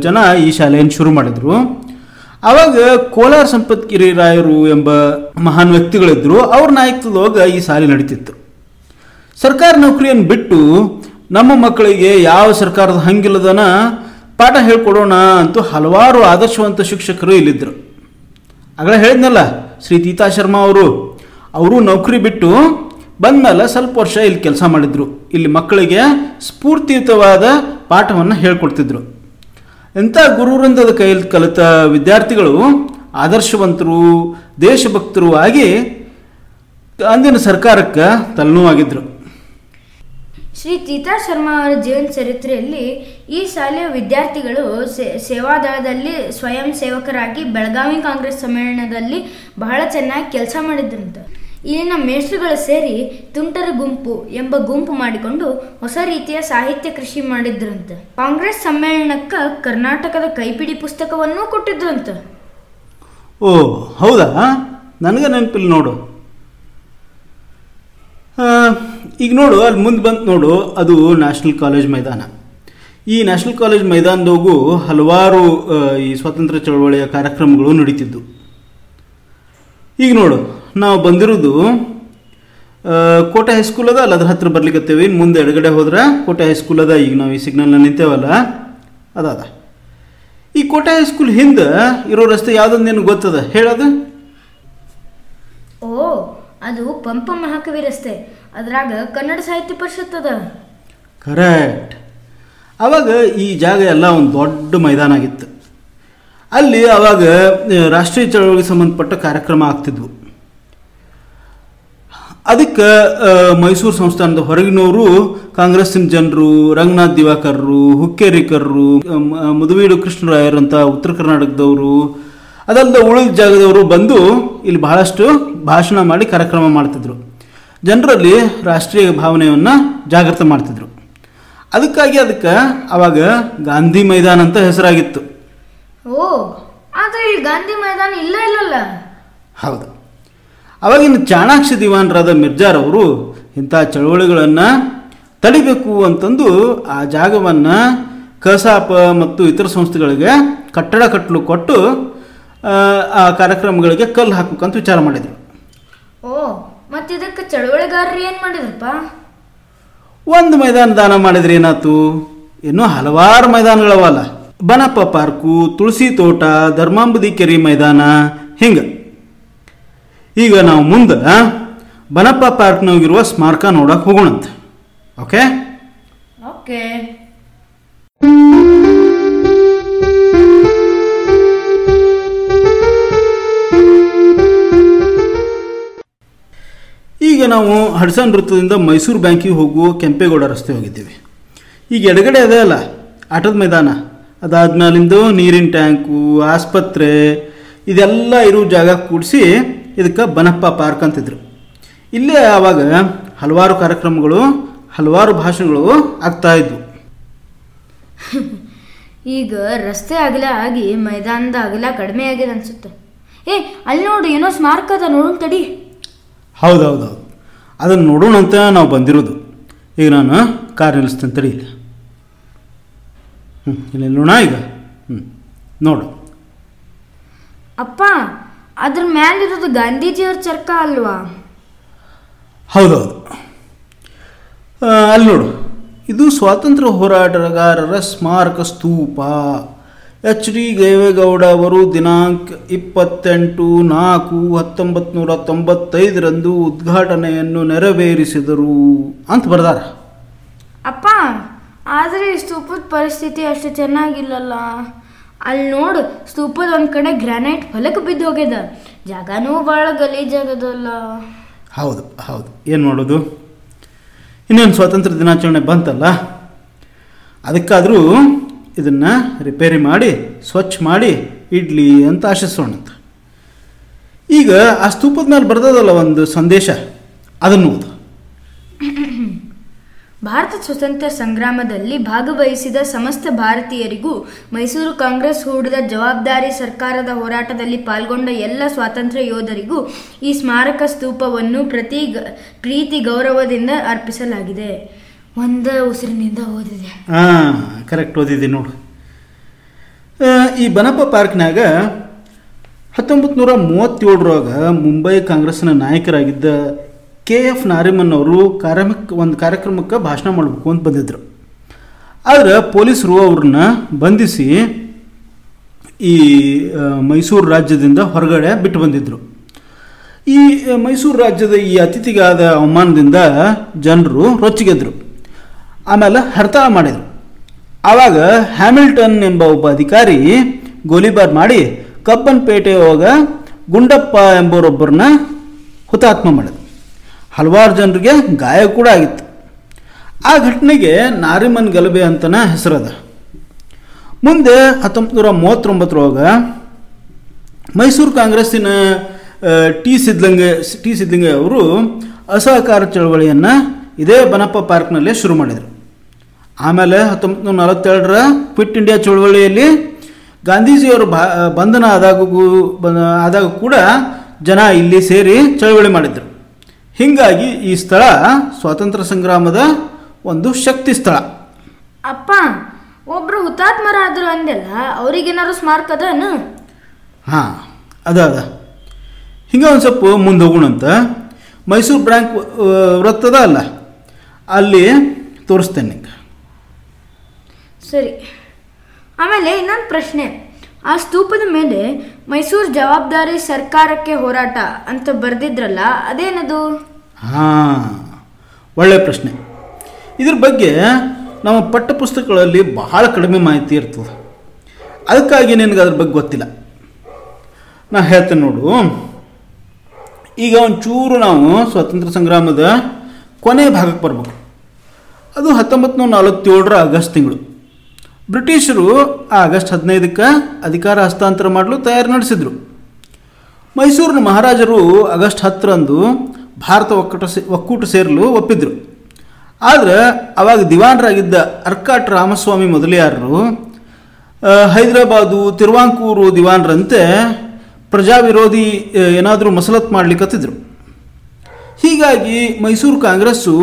[SPEAKER 4] ಜನ ಈ ಶಾಲೆಯನ್ನು ಶುರು ಮಾಡಿದರು. ಅವಾಗ ಕೋಲಾರ ಸಂಪತ್ಗಿರಿ ರಾಯರು ಎಂಬ ಮಹಾನ್ ವ್ಯಕ್ತಿಗಳಿದ್ದರು ಅವ್ರ ನಾಯಕತ್ವದೊಳಗೆ ಈ ಶಾಲೆ ನಡೀತಿತ್ತು. ಸರ್ಕಾರ ನೌಕರಿಯನ್ನು ಬಿಟ್ಟು ನಮ್ಮ ಮಕ್ಕಳಿಗೆ ಯಾವ ಸರ್ಕಾರದ ಹಂಗಿಲ್ಲದನ ಪಾಠ ಹೇಳ್ಕೊಡೋಣ ಅಂತೂ ಹಲವಾರು ಆದರ್ಶವಂತ ಶಿಕ್ಷಕರು ಇಲ್ಲಿದ್ದರು ಆಗಲೇ ಹೇಳಿದ್ನಲ್ಲ, ಶ್ರೀ ತೀತಾ ಶರ್ಮಾ ಅವರು ಅವರು ನೌಕರಿ ಬಿಟ್ಟು ಬಂದಮೇಲೆ ಸ್ವಲ್ಪ ವರ್ಷ ಇಲ್ಲಿ ಕೆಲಸ ಮಾಡಿದ್ರು. ಇಲ್ಲಿ ಮಕ್ಕಳಿಗೆ ಸ್ಫೂರ್ತಿಯುತವಾದ ಪಾಠವನ್ನು ಹೇಳ್ಕೊಡ್ತಿದ್ರು. ಎಂಥ ಗುರುವೃಂದದ ಕೈಯಲ್ಲಿ ಕಲಿತ ವಿದ್ಯಾರ್ಥಿಗಳು ಆದರ್ಶವಂತರು, ದೇಶಭಕ್ತರು ಆಗಿ ಅಂದಿನ ಸರ್ಕಾರಕ್ಕೆ ತಲೆನೋವಾಗಿದ್ದರು
[SPEAKER 3] ಶ್ರೀ ತೀತಾ ಶರ್ಮಾ ಅವರ ಜೀವನ ಚರಿತ್ರೆಯಲ್ಲಿ ಈ ಶಾಲೆಯ ವಿದ್ಯಾರ್ಥಿಗಳು ಸೇವಾದಳದಲ್ಲಿ ಸ್ವಯಂ ಸೇವಕರಾಗಿ ಬೆಳಗಾವಿ ಕಾಂಗ್ರೆಸ್ ಸಮ್ಮೇಳನದಲ್ಲಿ ಬಹಳ ಚೆನ್ನಾಗಿ ಕೆಲಸ ಮಾಡಿದ್ರಂತ. ಇಲ್ಲಿನ ಮೇಷ್ಟ್ರುಗಳು ಸೇರಿ ತುಂಟರ ಗುಂಪು ಎಂಬ ಗುಂಪು ಮಾಡಿಕೊಂಡು ಹೊಸ ರೀತಿಯ ಸಾಹಿತ್ಯ ಕೃಷಿ ಮಾಡಿದ್ರಂತೆ. ಕಾಂಗ್ರೆಸ್ ಸಮ್ಮೇಳನಕ್ಕೆ ಕರ್ನಾಟಕದ ಕೈಪಿಡಿ ಪುಸ್ತಕವನ್ನೂ ಕೊಟ್ಟಿದ್ರಂತೆ.
[SPEAKER 4] ಓ, ಹೌದಾ? ನನಗೆ ನೆನಪಿಲ್ಲ ನೋಡು. ಈಗ ನೋಡು, ಅಲ್ಲಿ ಮುಂದೆ ಬಂತು ನೋಡು, ಅದು ನ್ಯಾಷನಲ್ ಕಾಲೇಜ್ ಮೈದಾನ. ಈ ನ್ಯಾಷನಲ್ ಕಾಲೇಜ್ ಮೈದಾನದಾಗೂ ಹಲವಾರು ಈ ಸ್ವಾತಂತ್ರ್ಯ ಚಳವಳಿಯ ಕಾರ್ಯಕ್ರಮಗಳು ನಡೀತಿದ್ದು ಈಗ ನೋಡು ನಾವು ಬಂದಿರೋದು ಕೋಟೆ ಹೈಸ್ಕೂಲ್ ಅದ ಅಲ್ಲ ಅದ್ರ ಹತ್ರ ಬರ್ಲಿಕ್ಕತ್ತೇವೆ ಇನ್ನು ಮುಂದೆ ಎಡಗಡೆ ಹೋದ್ರೆ ಕೋಟೆ ಹೈಸ್ಕೂಲ್ ಅದ. ಈಗ ನಾವು ಈ ಸಿಗ್ನಲ್ನ ನಿಂತೇವಲ್ಲ ಅದಾದ ಅದ. ಈ ಕೋಟೆ ಹೈಸ್ಕೂಲ್ ಹಿಂದೆ ಇರೋ ರಸ್ತೆ ಯಾವುದೊಂದು ಏನು ಗೊತ್ತದ? ಹೇಳೋದು.
[SPEAKER 3] ಓ ಅದು ಪಂಪ ಮಹಾಕವಿ ರಸ್ತೆ. ಅದ್ರಾಗ ಕನ್ನಡ ಸಾಹಿತ್ಯ ಪರಿಷತ್ ಅದ.
[SPEAKER 4] ಕರೆಕ್ಟ್. ಅವಾಗ ಈ ಜಾಗ ಎಲ್ಲ ಒಂದು ದೊಡ್ಡ ಮೈದಾನ ಆಗಿತ್ತು. ಅಲ್ಲಿ ಅವಾಗ ರಾಷ್ಟ್ರೀಯ ಚಳವಳಿಗೆ ಸಂಬಂಧಪಟ್ಟ ಕಾರ್ಯಕ್ರಮ ಆಗ್ತಿದ್ವು. ಅದಕ್ಕೆ ಮೈಸೂರು ಸಂಸ್ಥಾನದ ಹೊರಗಿನವರು ಕಾಂಗ್ರೆಸ್ಸಿನ ಜನರು ರಂಗನಾಥ್ ದಿವಾಕರ್ರು ಹುಕ್ಕೇರಿಕರ್ರು ಮುದುವೀಡು ಕೃಷ್ಣರಾಯರ್ ಅಂತ ಉತ್ತರ ಕರ್ನಾಟಕದವರು ಅದಲ್ಲದೆ ಉಳಿದ ಜಾಗದವರು ಬಂದು ಇಲ್ಲಿ ಬಹಳಷ್ಟು ಭಾಷಣ ಮಾಡಿ ಕಾರ್ಯಕ್ರಮ ಮಾಡ್ತಿದ್ರು. ಜನರಲ್ಲಿ ರಾಷ್ಟ್ರೀಯ ಭಾವನೆಯನ್ನು ಜಾಗೃತ ಮಾಡ್ತಿದ್ರು. ಅದಕ್ಕಾಗಿ ಅದಕ್ಕೆ ಅವಾಗ ಗಾಂಧಿ ಮೈದಾನ ಅಂತ ಹೆಸರಾಗಿತ್ತು.
[SPEAKER 3] ಓ ಗಾಂಧಿ ಮೈದಾನ ಇಲ್ಲ ಇಲ್ಲಲ್ಲ?
[SPEAKER 4] ಹೌದು. ಅವಾಗಿನ ಚಾಣಾಕ್ಷ ದಿವಾನರಾದ ಮಿರ್ಜಾರವರು ಇಂಥ ಚಳವಳಿಗಳನ್ನು ತಡಿಬೇಕು ಅಂತಂದು ಆ ಜಾಗವನ್ನು ಕಸಾಪ ಮತ್ತು ಇತರ ಸಂಸ್ಥೆಗಳಿಗೆ ಕಟ್ಟಡ ಕಟ್ಟಲು ಕೊಟ್ಟು ಆ, ಕಾರ್ಯಕ್ರಮಗಳಿಗೆ ಕಲ್ಲು ಹಾಕಬೇಕಂತ ವಿಚಾರ ಮಾಡಿದ್ರು.
[SPEAKER 3] ಓ ಮತ್ತೆ ಇದಕ್ಕೆ ಚಳವಳಿಗಾರರು ಏನು ಮಾಡಿದ್ರಪ್ಪ?
[SPEAKER 4] ಒಂದು ಮೈದಾನ ದಾನ ಮಾಡಿದ್ರೆ ಏನಾಯ್ತು? ಇನ್ನೂ ಹಲವಾರು ಮೈದಾನಗಳವಲ್ಲ. ಬನಪ್ಪ ಪಾರ್ಕು ತುಳಸಿ ತೋಟ ಧರ್ಮಾಂಬುದಿ ಕೆರೆ ಮೈದಾನ ಹಿಂಗೆ. ಈಗ ನಾವು ಮುಂದೆ ಬನಪ್ಪ ಪಾರ್ಕ್ನಾಗಿರುವ ಸ್ಮಾರಕ ನೋಡಕ್ಕೆ ಹೋಗೋಣಂತೆ. ಓಕೆ?
[SPEAKER 3] ಓಕೆ.
[SPEAKER 4] ಈಗ ನಾವು ಹಡ್ಸನ್ ವೃತ್ತದಿಂದ ಮೈಸೂರು ಬ್ಯಾಂಕಿಗೆ ಹೋಗುವ ಕೆಂಪೇಗೌಡ ರಸ್ತೆ ಹೋಗಿದ್ದೀವಿ. ಈಗ ಎಡಗಡೆ ಅದೇ ಅಲ್ಲ ಆಟದ ಮೈದಾನ. ಅದಾದ್ಮೇಲಿಂದ ನೀರಿನ ಟ್ಯಾಂಕು ಆಸ್ಪತ್ರೆ ಇದೆಲ್ಲ ಇರೋ ಜಾಗ ಕೂಡಿಸಿ ಇದಕ್ಕೆ ಬನಪ್ಪ ಪಾರ್ಕ್ ಅಂತಿದ್ರು. ಇಲ್ಲೇ ಆವಾಗ ಹಲವಾರು ಕಾರ್ಯಕ್ರಮಗಳು ಹಲವಾರು ಭಾಷಣಗಳು ಆಗ್ತಾ ಇದ್ವು.
[SPEAKER 3] ಈಗ ರಸ್ತೆ ಅಗಲ ಆಗಿ ಮೈದಾನದ ಅಗಲ ಕಡಿಮೆ ಆಗಿದೆ ಅನ್ಸುತ್ತೆ. ಏ ಅಲ್ಲಿ ನೋಡು ಏನೋ ಸ್ಮಾರಕ ಅದ ನೋಡೋಣ ತಡಿ.
[SPEAKER 4] ಹೌದೌದೌದು ಅದನ್ನು ನೋಡೋಣ ಅಂತ ನಾವು ಬಂದಿರೋದು. ಈಗ ನಾನು ಕಾರ್ ನಿಲ್ಲಿಸ್ತೇನೆ ತಡಿ ಇಲ್ಲ. ಹ್ಞೂ ಇಲ್ಲಿ ನೋಡೋಣ ಈಗ. ಹ್ಞೂ ನೋಡು.
[SPEAKER 3] ಅಪ್ಪ ಅದ್ರ ಮ್ಯಾಲಿರೋದು ಗಾಂಧೀಜಿಯವ್ರ ಚರ್ಕ ಅಲ್ವಾ?
[SPEAKER 4] ಹೌದೌದು ಅಲ್ಲಿ ನೋಡು. ಇದು ಸ್ವಾತಂತ್ರ್ಯ ಹೋರಾಟಗಾರರ ಸ್ಮಾರಕ ಸ್ತೂಪ. ಎಚ್ ಡಿ ದೇವೇಗೌಡ ಅವರು ದಿನಾಂಕ ಇಪ್ಪತ್ತೆಂಟು ನಾಲ್ಕು ಹತ್ತೊಂಬತ್ತು ನೂರ ತೊಂಬತ್ತೈದರಂದು ಉದ್ಘಾಟನೆಯನ್ನು ನೆರವೇರಿಸಿದರು ಅಂತ ಬರ್ದಾರ.
[SPEAKER 3] ಅಪ್ಪ ಆದರೆ ಈ ಸ್ತೂಪದ ಪರಿಸ್ಥಿತಿ ಅಷ್ಟು ಚೆನ್ನಾಗಿಲ್ಲಲ್ಲ? ಅಲ್ಲಿ ನೋಡು ಸ್ತೂಪದ ಒಂದು ಕಡೆ ಗ್ರಾನೈಟ್ ಹೊಲಕ್ಕೆ ಬಿದ್ದು ಹೋಗ್ಯದ. ಜಾಗನೂ ಭಾಳ ಗಲೀಜಾಗದಲ್ಲ
[SPEAKER 4] ಹೌದು ಹೌದು. ಏನು ಮಾಡೋದು? ಇನ್ನೇನು ಸ್ವಾತಂತ್ರ್ಯ ದಿನಾಚರಣೆ ಬಂತಲ್ಲ? ಅದಕ್ಕಾದರೂ ಇದನ್ನು ರಿಪೇರಿ ಮಾಡಿ ಸ್ವಚ್ಛ ಮಾಡಿ ಇಡ್ಲಿ ಅಂತ ಆಶಿಸೋಣಂತ ಈಗ ಆ ಸ್ತೂಪದ ಮೇಲೆ ಬರ್ದದಲ್ಲ ಒಂದು ಸಂದೇಶ? ಅದನ್ನು ಓದು.
[SPEAKER 3] ಭಾರತ ಸ್ವತಂತ್ರ ಸಂಗ್ರಾಮದಲ್ಲಿ ಭಾಗವಹಿಸಿದ ಸಮಸ್ತ ಭಾರತೀಯರಿಗೂ ಮೈಸೂರು ಕಾಂಗ್ರೆಸ್ ಹೂಡಿದ ಜವಾಬ್ದಾರಿ ಸರ್ಕಾರದ ಹೋರಾಟದಲ್ಲಿ ಪಾಲ್ಗೊಂಡ ಎಲ್ಲ ಸ್ವಾತಂತ್ರ್ಯ ಯೋಧರಿಗೂ ಈ ಸ್ಮಾರಕ ಸ್ತೂಪವನ್ನು ಪ್ರತಿ ಪ್ರೀತಿ ಗೌರವದಿಂದ ಅರ್ಪಿಸಲಾಗಿದೆ. ಒಂದ ಉಸಿರಿನಿಂದ ಓದಿದೆ.
[SPEAKER 4] ಹಾಂ ಕರೆಕ್ಟ್ ಓದಿದೆ ನೋಡು. ಈ ಬನಪ್ಪ ಪಾರ್ಕ್ನಾಗ ಹತ್ತೊಂಬತ್ತು ನೂರ ಮೂವತ್ತೇಳರೊಳಗ ಮುಂಬೈ ಕಾಂಗ್ರೆಸ್ನ ನಾಯಕರಾಗಿದ್ದ ಕೆ ಎಫ್ ನಾರಿಮನ್ ಅವರು ಒಂದು ಕಾರ್ಯಕ್ರಮಕ್ಕೆ ಭಾಷಣ ಮಾಡಬೇಕು ಅಂತ ಬಂದಿದ್ದರು ಆದರೆ ಪೊಲೀಸರು ಅವ್ರನ್ನ ಬಂಧಿಸಿ ಈ ಮೈಸೂರು ರಾಜ್ಯದಿಂದ ಹೊರಗಡೆ ಬಿಟ್ಟು ಬಂದಿದ್ದರು ಈ ಮೈಸೂರು ರಾಜ್ಯದ ಈ ಅತಿಥಿಗಾದ ಅವಮಾನದಿಂದ ಜನರು ರೊಚ್ಚಿಗೆದ್ರು. ಆಮೇಲೆ ಹರ್ತಾಳ ಮಾಡಿದರು. ಆವಾಗ ಹ್ಯಾಮಿಲ್ಟನ್ ಎಂಬ ಒಬ್ಬ ಅಧಿಕಾರಿ ಗೋಲಿಬಾರ್ ಮಾಡಿ ಕಬ್ಬನ್ಪೇಟೆ ಹೋಗ ಗುಂಡಪ್ಪ ಎಂಬವರೊಬ್ಬರನ್ನ ಹುತಾತ್ಮ ಮಾಡಿದ್ರು. ಹಲವಾರು ಜನರಿಗೆ ಗಾಯ ಕೂಡ ಆಗಿತ್ತು. ಆ ಘಟನೆಗೆ ನಾರಿಮನ್ ಗಲಭೆ ಅಂತನ ಹೆಸರದ. ಮುಂದೆ ಹತ್ತೊಂಬತ್ತು ನೂರ ಮೂವತ್ತೊಂಬತ್ತರೊಳಗ ಮೈಸೂರು ಕಾಂಗ್ರೆಸ್ಸಿನ ಟಿ ಸಿದ್ಲಿಂಗ ಟಿ ಸಿದ್ಲಿಂಗ ಅವರು ಅಸಹಕಾರ ಚಳವಳಿಯನ್ನು ಇದೇ ಬನಪ್ಪ ಪಾರ್ಕ್ನಲ್ಲೇ ಶುರು ಮಾಡಿದರು. ಆಮೇಲೆ ಹತ್ತೊಂಬತ್ತು ನೂರ ನಲವತ್ತೆರಡರ ಕ್ವಿಟ್ ಇಂಡಿಯಾ ಚಳವಳಿಯಲ್ಲಿ ಗಾಂಧೀಜಿಯವರು ಬಂಧನ ಆದಾಗೂ ಆದಾಗ ಕೂಡ ಜನ ಇಲ್ಲಿ ಸೇರಿ ಚಳವಳಿ ಮಾಡಿದರು. ಹೀಗಾಗಿ ಈ ಸ್ಥಳ ಸ್ವಾತಂತ್ರ್ಯ ಸಂಗ್ರಾಮದ ಒಂದು ಶಕ್ತಿ ಸ್ಥಳ.
[SPEAKER 3] ಅಪ್ಪ ಒಬ್ರು ಹುತಾತ್ಮರಾದ್ರು ಅಂದೆಲ್ಲ ಅವ್ರಿಗೇನಾದ್ರು ಸ್ಮಾರಕ ಅದನು
[SPEAKER 4] ಹಾಂ ಅದ ಅದ. ಹಿಂಗೆ ಒಂದು ಸ್ವಲ್ಪ ಮುಂದೆ ಹೋಗೋಣಂತ ಮೈಸೂರು ಬ್ಯಾಂಕ್ ವೃತ್ತದ ಅಲ್ಲ ಅಲ್ಲಿ ತೋರಿಸ್ತೇನೆ
[SPEAKER 3] ಸರಿ. ಆಮೇಲೆ ಇನ್ನೊಂದು ಪ್ರಶ್ನೆ. ಆ ಸ್ತೂಪದ ಮೇಲೆ ಮೈಸೂರು ಜವಾಬ್ದಾರಿ ಸರ್ಕಾರಕ್ಕೆ ಹೋರಾಟ ಅಂತ ಬರೆದಿದ್ರಲ್ಲ, ಅದೇನದು?
[SPEAKER 4] ಹಾಂ, ಒಳ್ಳೆ ಪ್ರಶ್ನೆ. ಇದ್ರ ಬಗ್ಗೆ ನಮ್ಮ ಪಠ್ಯಪುಸ್ತಕಗಳಲ್ಲಿ ಬಹಳ ಕಡಿಮೆ ಮಾಹಿತಿ ಇರ್ತದೆ. ಅದಕ್ಕಾಗಿ ನಿನಗೆ ಅದ್ರ ಬಗ್ಗೆ ಗೊತ್ತಿಲ್ಲ. ನಾ ಹೇಳ್ತೇನೆ ನೋಡು. ಈಗ ಒಂಚೂರು ನಾವು ಸ್ವಾತಂತ್ರ್ಯ ಸಂಗ್ರಾಮದ ಕೊನೆ ಭಾಗಕ್ಕೆ ಬರ್ಬೇಕು. ಅದು ಹತ್ತೊಂಬತ್ತು ನೂರ ನಲವತ್ತೇಳರ ಆಗಸ್ಟ್ ತಿಂಗಳು. ಬ್ರಿಟಿಷರು ಆಗಸ್ಟ್ ಹದಿನೈದಕ್ಕೆ ಅಧಿಕಾರ ಹಸ್ತಾಂತರ ಮಾಡಲು ತಯಾರಿ ನಡೆಸಿದರು. ಮೈಸೂರಿನ ಮಹಾರಾಜರು ಆಗಸ್ಟ್ ಹತ್ತರಂದು ಭಾರತ ಒಕ್ಕೂಟ ಒಕ್ಕೂಟ ಸೇರಲು ಒಪ್ಪಿದ್ರು. ಆದರೆ ಅವಾಗ ದಿವಾನರಾಗಿದ್ದ ಅರ್ಕಾಟ್ ರಾಮಸ್ವಾಮಿ ಮೊದಲಿಯಾರರು ಹೈದರಾಬಾದು, ತಿರುವಾಂಕೂರು ದಿವಾನರಂತೆ ಪ್ರಜಾ ವಿರೋಧಿ ಏನಾದರೂ ಮಸಲತ್ ಮಾಡಲಿಕ್ಕತ್ತಿದ್ರು ಹೀಗಾಗಿ ಮೈಸೂರು ಕಾಂಗ್ರೆಸ್ಸು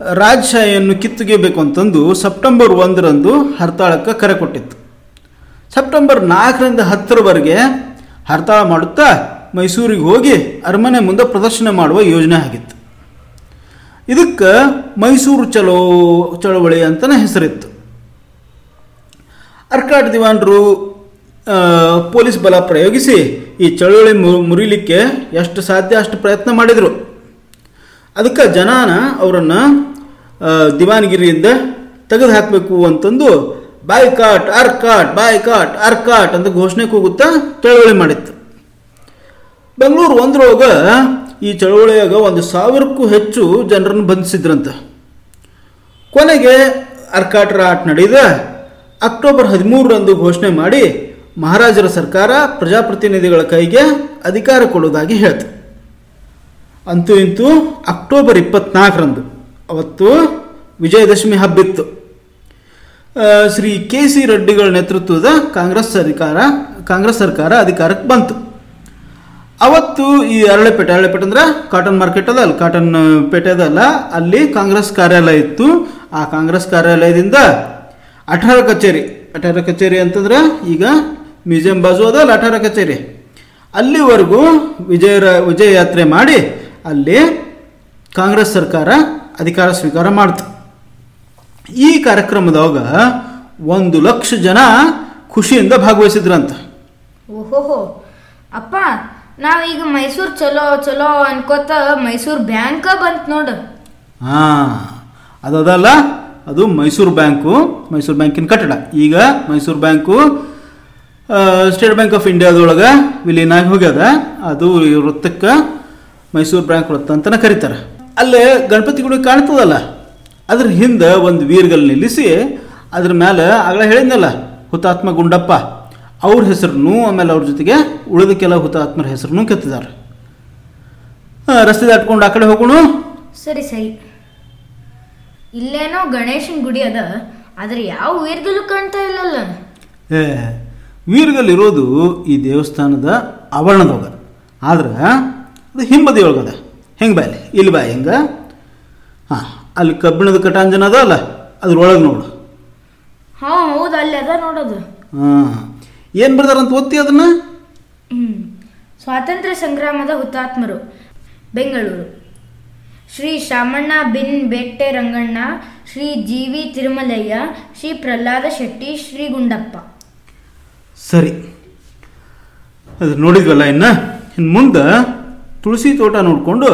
[SPEAKER 4] ರಾಜಶಾಹಿಯನ್ನು ಕಿತ್ತುಗೆಬೇಕು ಅಂತಂದು ಸೆಪ್ಟೆಂಬರ್ ಒಂದರಂದು ಹರ್ತಾಳಕ್ಕೆ ಕರೆ ಕೊಟ್ಟಿತ್ತು. ಸೆಪ್ಟೆಂಬರ್ ನಾಲ್ಕರಿಂದ ಹತ್ತರವರೆಗೆ ಹರ್ತಾಳ ಮಾಡುತ್ತಾ ಮೈಸೂರಿಗೆ ಹೋಗಿ ಅರಮನೆ ಮುಂದೆ ಪ್ರದರ್ಶನ ಮಾಡುವ ಯೋಜನೆ ಆಗಿತ್ತು. ಇದಕ್ಕೆ ಮೈಸೂರು ಚಲೋ, ಚಳವಳಿ ಅಂತಲೇ ಹೆಸರಿತ್ತು. ಅರ್ಕಾಟ್ ದಿವಾನರು ಪೊಲೀಸ್ ಬಲ ಪ್ರಯೋಗಿಸಿ ಈ ಚಳುವಳಿ ಮುರಿಲಿಕ್ಕೆ ಎಷ್ಟು ಸಾಧ್ಯ ಅಷ್ಟು ಪ್ರಯತ್ನ ಮಾಡಿದರು. ಅದಕ್ಕೆ ಜನಾನ ಅವರನ್ನು ದಿವಾನಗಿರಿಯಿಂದ ತೆಗೆದು ಹಾಕಬೇಕು ಅಂತಂದು boycott Arcot boycott Arcot ಅಂತ ಘೋಷಣೆ ಕೂಗುತ್ತಾ ಚಳವಳಿ ಮಾಡಿತ್ತು. ಬೆಂಗಳೂರು ಒಂದ್ರೊಳಗ ಈ ಚಳವಳಿಯಾಗ ಒಂದು ಸಾವಿರಕ್ಕೂ ಹೆಚ್ಚು ಜನರನ್ನು ಬಂಧಿಸಿದ್ರಂತೆ. ಕೊನೆಗೆ ಅರ್ಕಾಟರ ಆಟ ನಡೆದ. ಅಕ್ಟೋಬರ್ ಹದಿಮೂರರಂದು ಘೋಷಣೆ ಮಾಡಿ ಮಹಾರಾಜರ ಸರ್ಕಾರ ಪ್ರಜಾಪ್ರತಿನಿಧಿಗಳ ಕೈಗೆ ಅಧಿಕಾರ ಕೊಡುವುದಾಗಿ ಹೇಳ್ತು. ಅಂತೂ ಇಂತೂ ಅಕ್ಟೋಬರ್ ಇಪ್ಪತ್ನಾಲ್ಕರಂದು. ಅವತ್ತು ವಿಜಯದಶಮಿ ಹಬ್ಬಿತ್ತು. ಶ್ರೀ ಕೆ ಸಿ ರೆಡ್ಡಿಗಳ ನೇತೃತ್ವದ ಕಾಂಗ್ರೆಸ್ ಅಧಿಕಾರ, ಕಾಂಗ್ರೆಸ್ ಸರ್ಕಾರ ಅಧಿಕಾರಕ್ಕೆ ಬಂತು. ಅವತ್ತು ಈ ಅರಳೆಪೇಟೆ ಅರಳೆಪೇಟೆ ಅಂದ್ರೆ ಕಾಟನ್ ಮಾರ್ಕೆಟ್ ಅದ ಅಲ್ಲಿ ಕಾಟನ್ ಪೇಟೆ ಅದಲ್ಲ, ಅಲ್ಲಿ ಕಾಂಗ್ರೆಸ್ ಕಾರ್ಯಾಲಯ ಇತ್ತು. ಆ ಕಾಂಗ್ರೆಸ್ ಕಾರ್ಯಾಲಯದಿಂದ ಅಠಾರ ಕಚೇರಿ ಅಠಾರ ಕಚೇರಿ ಅಂತಂದ್ರೆ ಈಗ ಮ್ಯೂಸಿಯಂ ಬಾಜು ಅದಲ್ಲ, ಅಠಾರ ಕಚೇರಿ. ಅಲ್ಲಿವರೆಗೂ ವಿಜಯ ವಿಜಯ ಯಾತ್ರೆ ಮಾಡಿ ಅಲ್ಲಿ ಕಾಂಗ್ರೆಸ್ ಸರ್ಕಾರ ಅಧಿಕಾರ ಸ್ವೀಕಾರ ಮಾಡ್ತು. ಈ ಕಾರ್ಯಕ್ರಮದಾಗ ಒಂದು ಲಕ್ಷ ಜನ ಖುಷಿಯಿಂದ ಭಾಗವಹಿಸಿದ್ರಂತ.
[SPEAKER 3] ಓಹೋಹೋ. ಅಪ್ಪ ನಾವೀಗ ಮೈಸೂರು ಚಲೋ ಚಲೋ ಅನ್ಕೋತ ಮೈಸೂರು ಬ್ಯಾಂಕ್ ಬಂತ ನೋಡು.
[SPEAKER 4] ಹಾಂ ಅದಲ್ಲ ಅದು ಮೈಸೂರು ಬ್ಯಾಂಕು ಮೈಸೂರು ಬ್ಯಾಂಕಿನ ಕಟ್ಟಡ. ಈಗ Mysore bank state bank of ಇಂಡಿಯಾದೊಳಗೆ ವಿಲೀನ ಆಗಿ ಹೋಗ್ಯದ. ಅದು ವೃತ್ತಕ್ಕೆ ಮೈಸೂರು ಬ್ಯಾಂಕ್ ವೃತ್ತ ಅಂತಲೇ ಕರೀತಾರೆ. ಅಲ್ಲೇ ಗಣಪತಿ ಗುಡಿ ಕಾಣ್ತದಲ್ಲ ಅದ್ರ ಹಿಂದೆ ಒಂದು ವೀರ್ಗಲ್ ನಿಲ್ಲಿಸಿ ಅದ್ರ ಮೇಲೆ ಆಗಲೇ ಹೇಳಿದ್ನಲ್ಲ ಹುತಾತ್ಮ ಗುಂಡಪ್ಪ ಅವ್ರ ಹೆಸರನ್ನು ಆಮೇಲೆ ಅವ್ರ ಜೊತೆಗೆ ಉಳಿದ ಕೆಲ ಹುತಾತ್ಮರ ಹೆಸರನ್ನು ಕೆತ್ತಿದ್ದಾರೆ. ರಸ್ತೆ ದಾಟ್ಕೊಂಡು ಆ ಕಡೆ ಹೋಗೋಣ.
[SPEAKER 3] ಸರಿ ಸರಿ. ಇಲ್ಲೇನೋ ಗಣೇಶನ ಗುಡಿ ಅದ ಆದ್ರೆ ಯಾವ ವೀರ್ಗಲ್ಲೂ ಕಾಣ್ತಾ ಇಲ್ಲಲ್ಲ.
[SPEAKER 4] ಏ ವೀರ್ಗಲ್ ಇರೋದು ಈ ದೇವಸ್ಥಾನದ ಆವರಣದೊಳಗ. ಆದ್ರೆ ಅದು ಹಿಂಬದಿ ಒಳಗದ ಹೆಂಗೆ ಬಾಯ್ ಇಲ್ಲಿ? ಬಾಯ್ ಹೆಂಗೆ? ಹಾಂ ಅಲ್ಲಿ ಕಬ್ಬಿಣದ ಕಟಾಂಜನ ಅದ ಅಲ್ಲ? ಅದ್ರೊಳಗೆ ನೋಡು.
[SPEAKER 3] ಹಾಂ ಹೌದು ಅಲ್ಲಿ ಅದ ನೋಡೋದು.
[SPEAKER 4] ಹಾಂ ಏನು ಬರ್ದಾರಂತ ಓದ್ತಿ ಅದನ್ನು?
[SPEAKER 3] ಸ್ವಾತಂತ್ರ್ಯ ಸಂಗ್ರಾಮದ ಹುತಾತ್ಮರು ಬೆಂಗಳೂರು. ಶ್ರೀ ಶಾಮಣ್ಣ ಬಿನ್ ಬೆಟ್ಟೆ ರಂಗಣ್ಣ ಶ್ರೀ ಜಿ ವಿ ತಿರುಮಲಯ್ಯ ಶ್ರೀ ಪ್ರಹ್ಲಾದ ಶೆಟ್ಟಿ ಶ್ರೀ ಗುಂಡಪ್ಪ.
[SPEAKER 4] ಸರಿ. ಅದು ನೋಡಿದ್ವಲ್ಲ ಇನ್ನು? ಇನ್ನು ಮುಂದೆ ತುಳಸಿ ತೋಟ ನೋಡಿಕೊಂಡು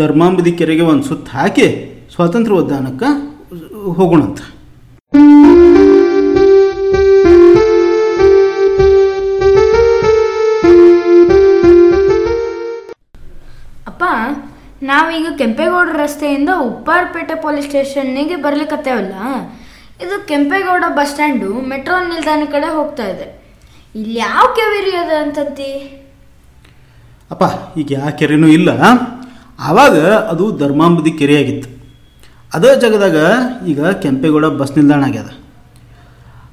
[SPEAKER 4] ಧರ್ಮಾಂಬದಿ ಕೆರೆಗೆ ಒಂದು ಸುತ್ತ ಹಾಕಿ ಸ್ವಾತಂತ್ರ್ಯ ಉದ್ಯಾನಕ್ಕೆ ಹೋಗೋಣಂತ.
[SPEAKER 3] ಅಪ್ಪ, ನಾವೀಗ ಕೆಂಪೇಗೌಡ ರಸ್ತೆಯಿಂದ ಉಪ್ಪಾರಪೇಟೆ ಪೊಲೀಸ್ ಸ್ಟೇಷನ್ನಿಗೆ ಬರ್ಲಿಕ್ಕತ್ತೇವಲ್ಲ ಇದು ಕೆಂಪೇಗೌಡ ಬಸ್ ಸ್ಟ್ಯಾಂಡು ಮೆಟ್ರೋ ನಿಲ್ದಾಣ ಕಡೆ ಹೋಗ್ತಾ ಇದೆ. ಇಲ್ಲಿ ಯಾವ ಕೆವೇರಿ ಅದ ಅಂತಂತಿ?
[SPEAKER 4] ಅಪ್ಪ, ಈಗ ಯಾವ ಕೆರೆನೂ ಇಲ್ಲ. ಆವಾಗ ಅದು ಧರ್ಮಾಂಬದಿ ಕೆರೆಯಾಗಿತ್ತು. ಅದೇ ಜಾಗದಾಗ ಈಗ ಕೆಂಪೇಗೌಡ ಬಸ್ ನಿಲ್ದಾಣ ಆಗ್ಯದ.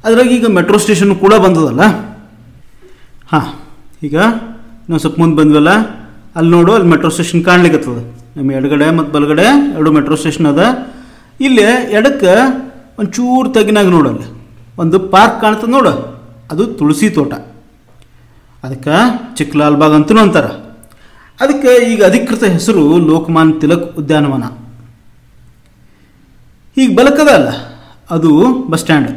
[SPEAKER 4] ಅದ್ರಾಗ ಈಗ ಮೆಟ್ರೋ ಸ್ಟೇಷನ್ ಕೂಡ ಬಂದದಲ್ಲ? ಹಾಂ, ಈಗ ನಾವು ಸ್ವಲ್ಪ ಮುಂದೆ ಬಂದ್ವಲ್ಲ? ಅಲ್ಲಿ ನೋಡು ಅಲ್ಲಿ ಮೆಟ್ರೋ ಸ್ಟೇಷನ್ ಕಾಣ್ಲಿಕ್ಕತ್ತದ ನಮ್ಮ ಎಡಗಡೆ ಮತ್ತು ಬಲಗಡೆ ಎರಡು ಮೆಟ್ರೋ ಸ್ಟೇಷನ್ ಅದ. ಇಲ್ಲಿ ಎಡಕ್ಕೆ ಒಂಚೂರು ತಗ್ಗಿನಾಗ ನೋಡು ಅಲ್ಲಿ ಒಂದು ಪಾರ್ಕ್ ಕಾಣ್ತದೆ ನೋಡು. ಅದು ತುಳಸಿ ತೋಟ. ಅದಕ್ಕೆ ಚಿಕ್ಕ ಲಾಲ್ಬಾಗ್ ಅಂತಲೂ ಅಂತಾರೆ. ಅದಕ್ಕೆ ಈಗ ಅಧಿಕೃತ ಹೆಸರು ಲೋಕಮಾನ್ ತಿಲಕ್ ಉದ್ಯಾನವನ. ಈಗ ಬಲಕದ ಅಲ್ಲ ಅದು ಬಸ್ ಸ್ಟ್ಯಾಂಡ್.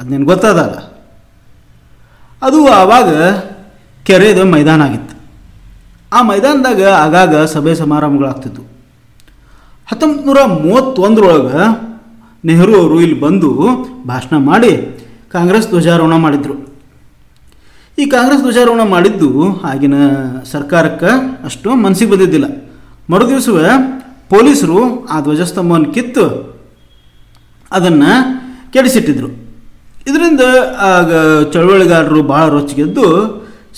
[SPEAKER 4] ಅದು ನಿನ್ಗೆ ಗೊತ್ತದಲ್ಲ. ಅದು ಆವಾಗ ಕೆರೆದ ಮೈದಾನ ಆಗಿತ್ತು. ಆ ಮೈದಾನದಾಗ ಆಗಾಗ ಸಭೆ ಸಮಾರಂಭಗಳಾಗ್ತಿತ್ತು ಹತ್ತೊಂಬತ್ತು ನೂರ ಮೂವತ್ತೊಂದರೊಳಗೆ ನೆಹರು ಅವರು ಇಲ್ಲಿ ಬಂದು ಭಾಷಣ ಮಾಡಿ ಕಾಂಗ್ರೆಸ್ ಧ್ವಜಾರೋಹಣ ಮಾಡಿದರು. ಈ ಕಾಂಗ್ರೆಸ್ ಧ್ವಜಾರೋಹಣ ಮಾಡಿದ್ದು ಆಗಿನ ಸರ್ಕಾರಕ್ಕೆ ಅಷ್ಟು ಮನಸ್ಸಿಗೆ ಬಂದಿದ್ದಿಲ್ಲ. ಮರುದಿವಸವೇ ಪೊಲೀಸರು ಆ ಧ್ವಜಸ್ತಂಭವನ್ನು ಕಿತ್ತು ಅದನ್ನು ಕೆಡಿಸಿಟ್ಟಿದ್ರು. ಇದರಿಂದ ಆಗ ಚಳವಳಿಗಾರರು ಭಾಳ ರೊಚ್ಚಿಗೆದ್ದು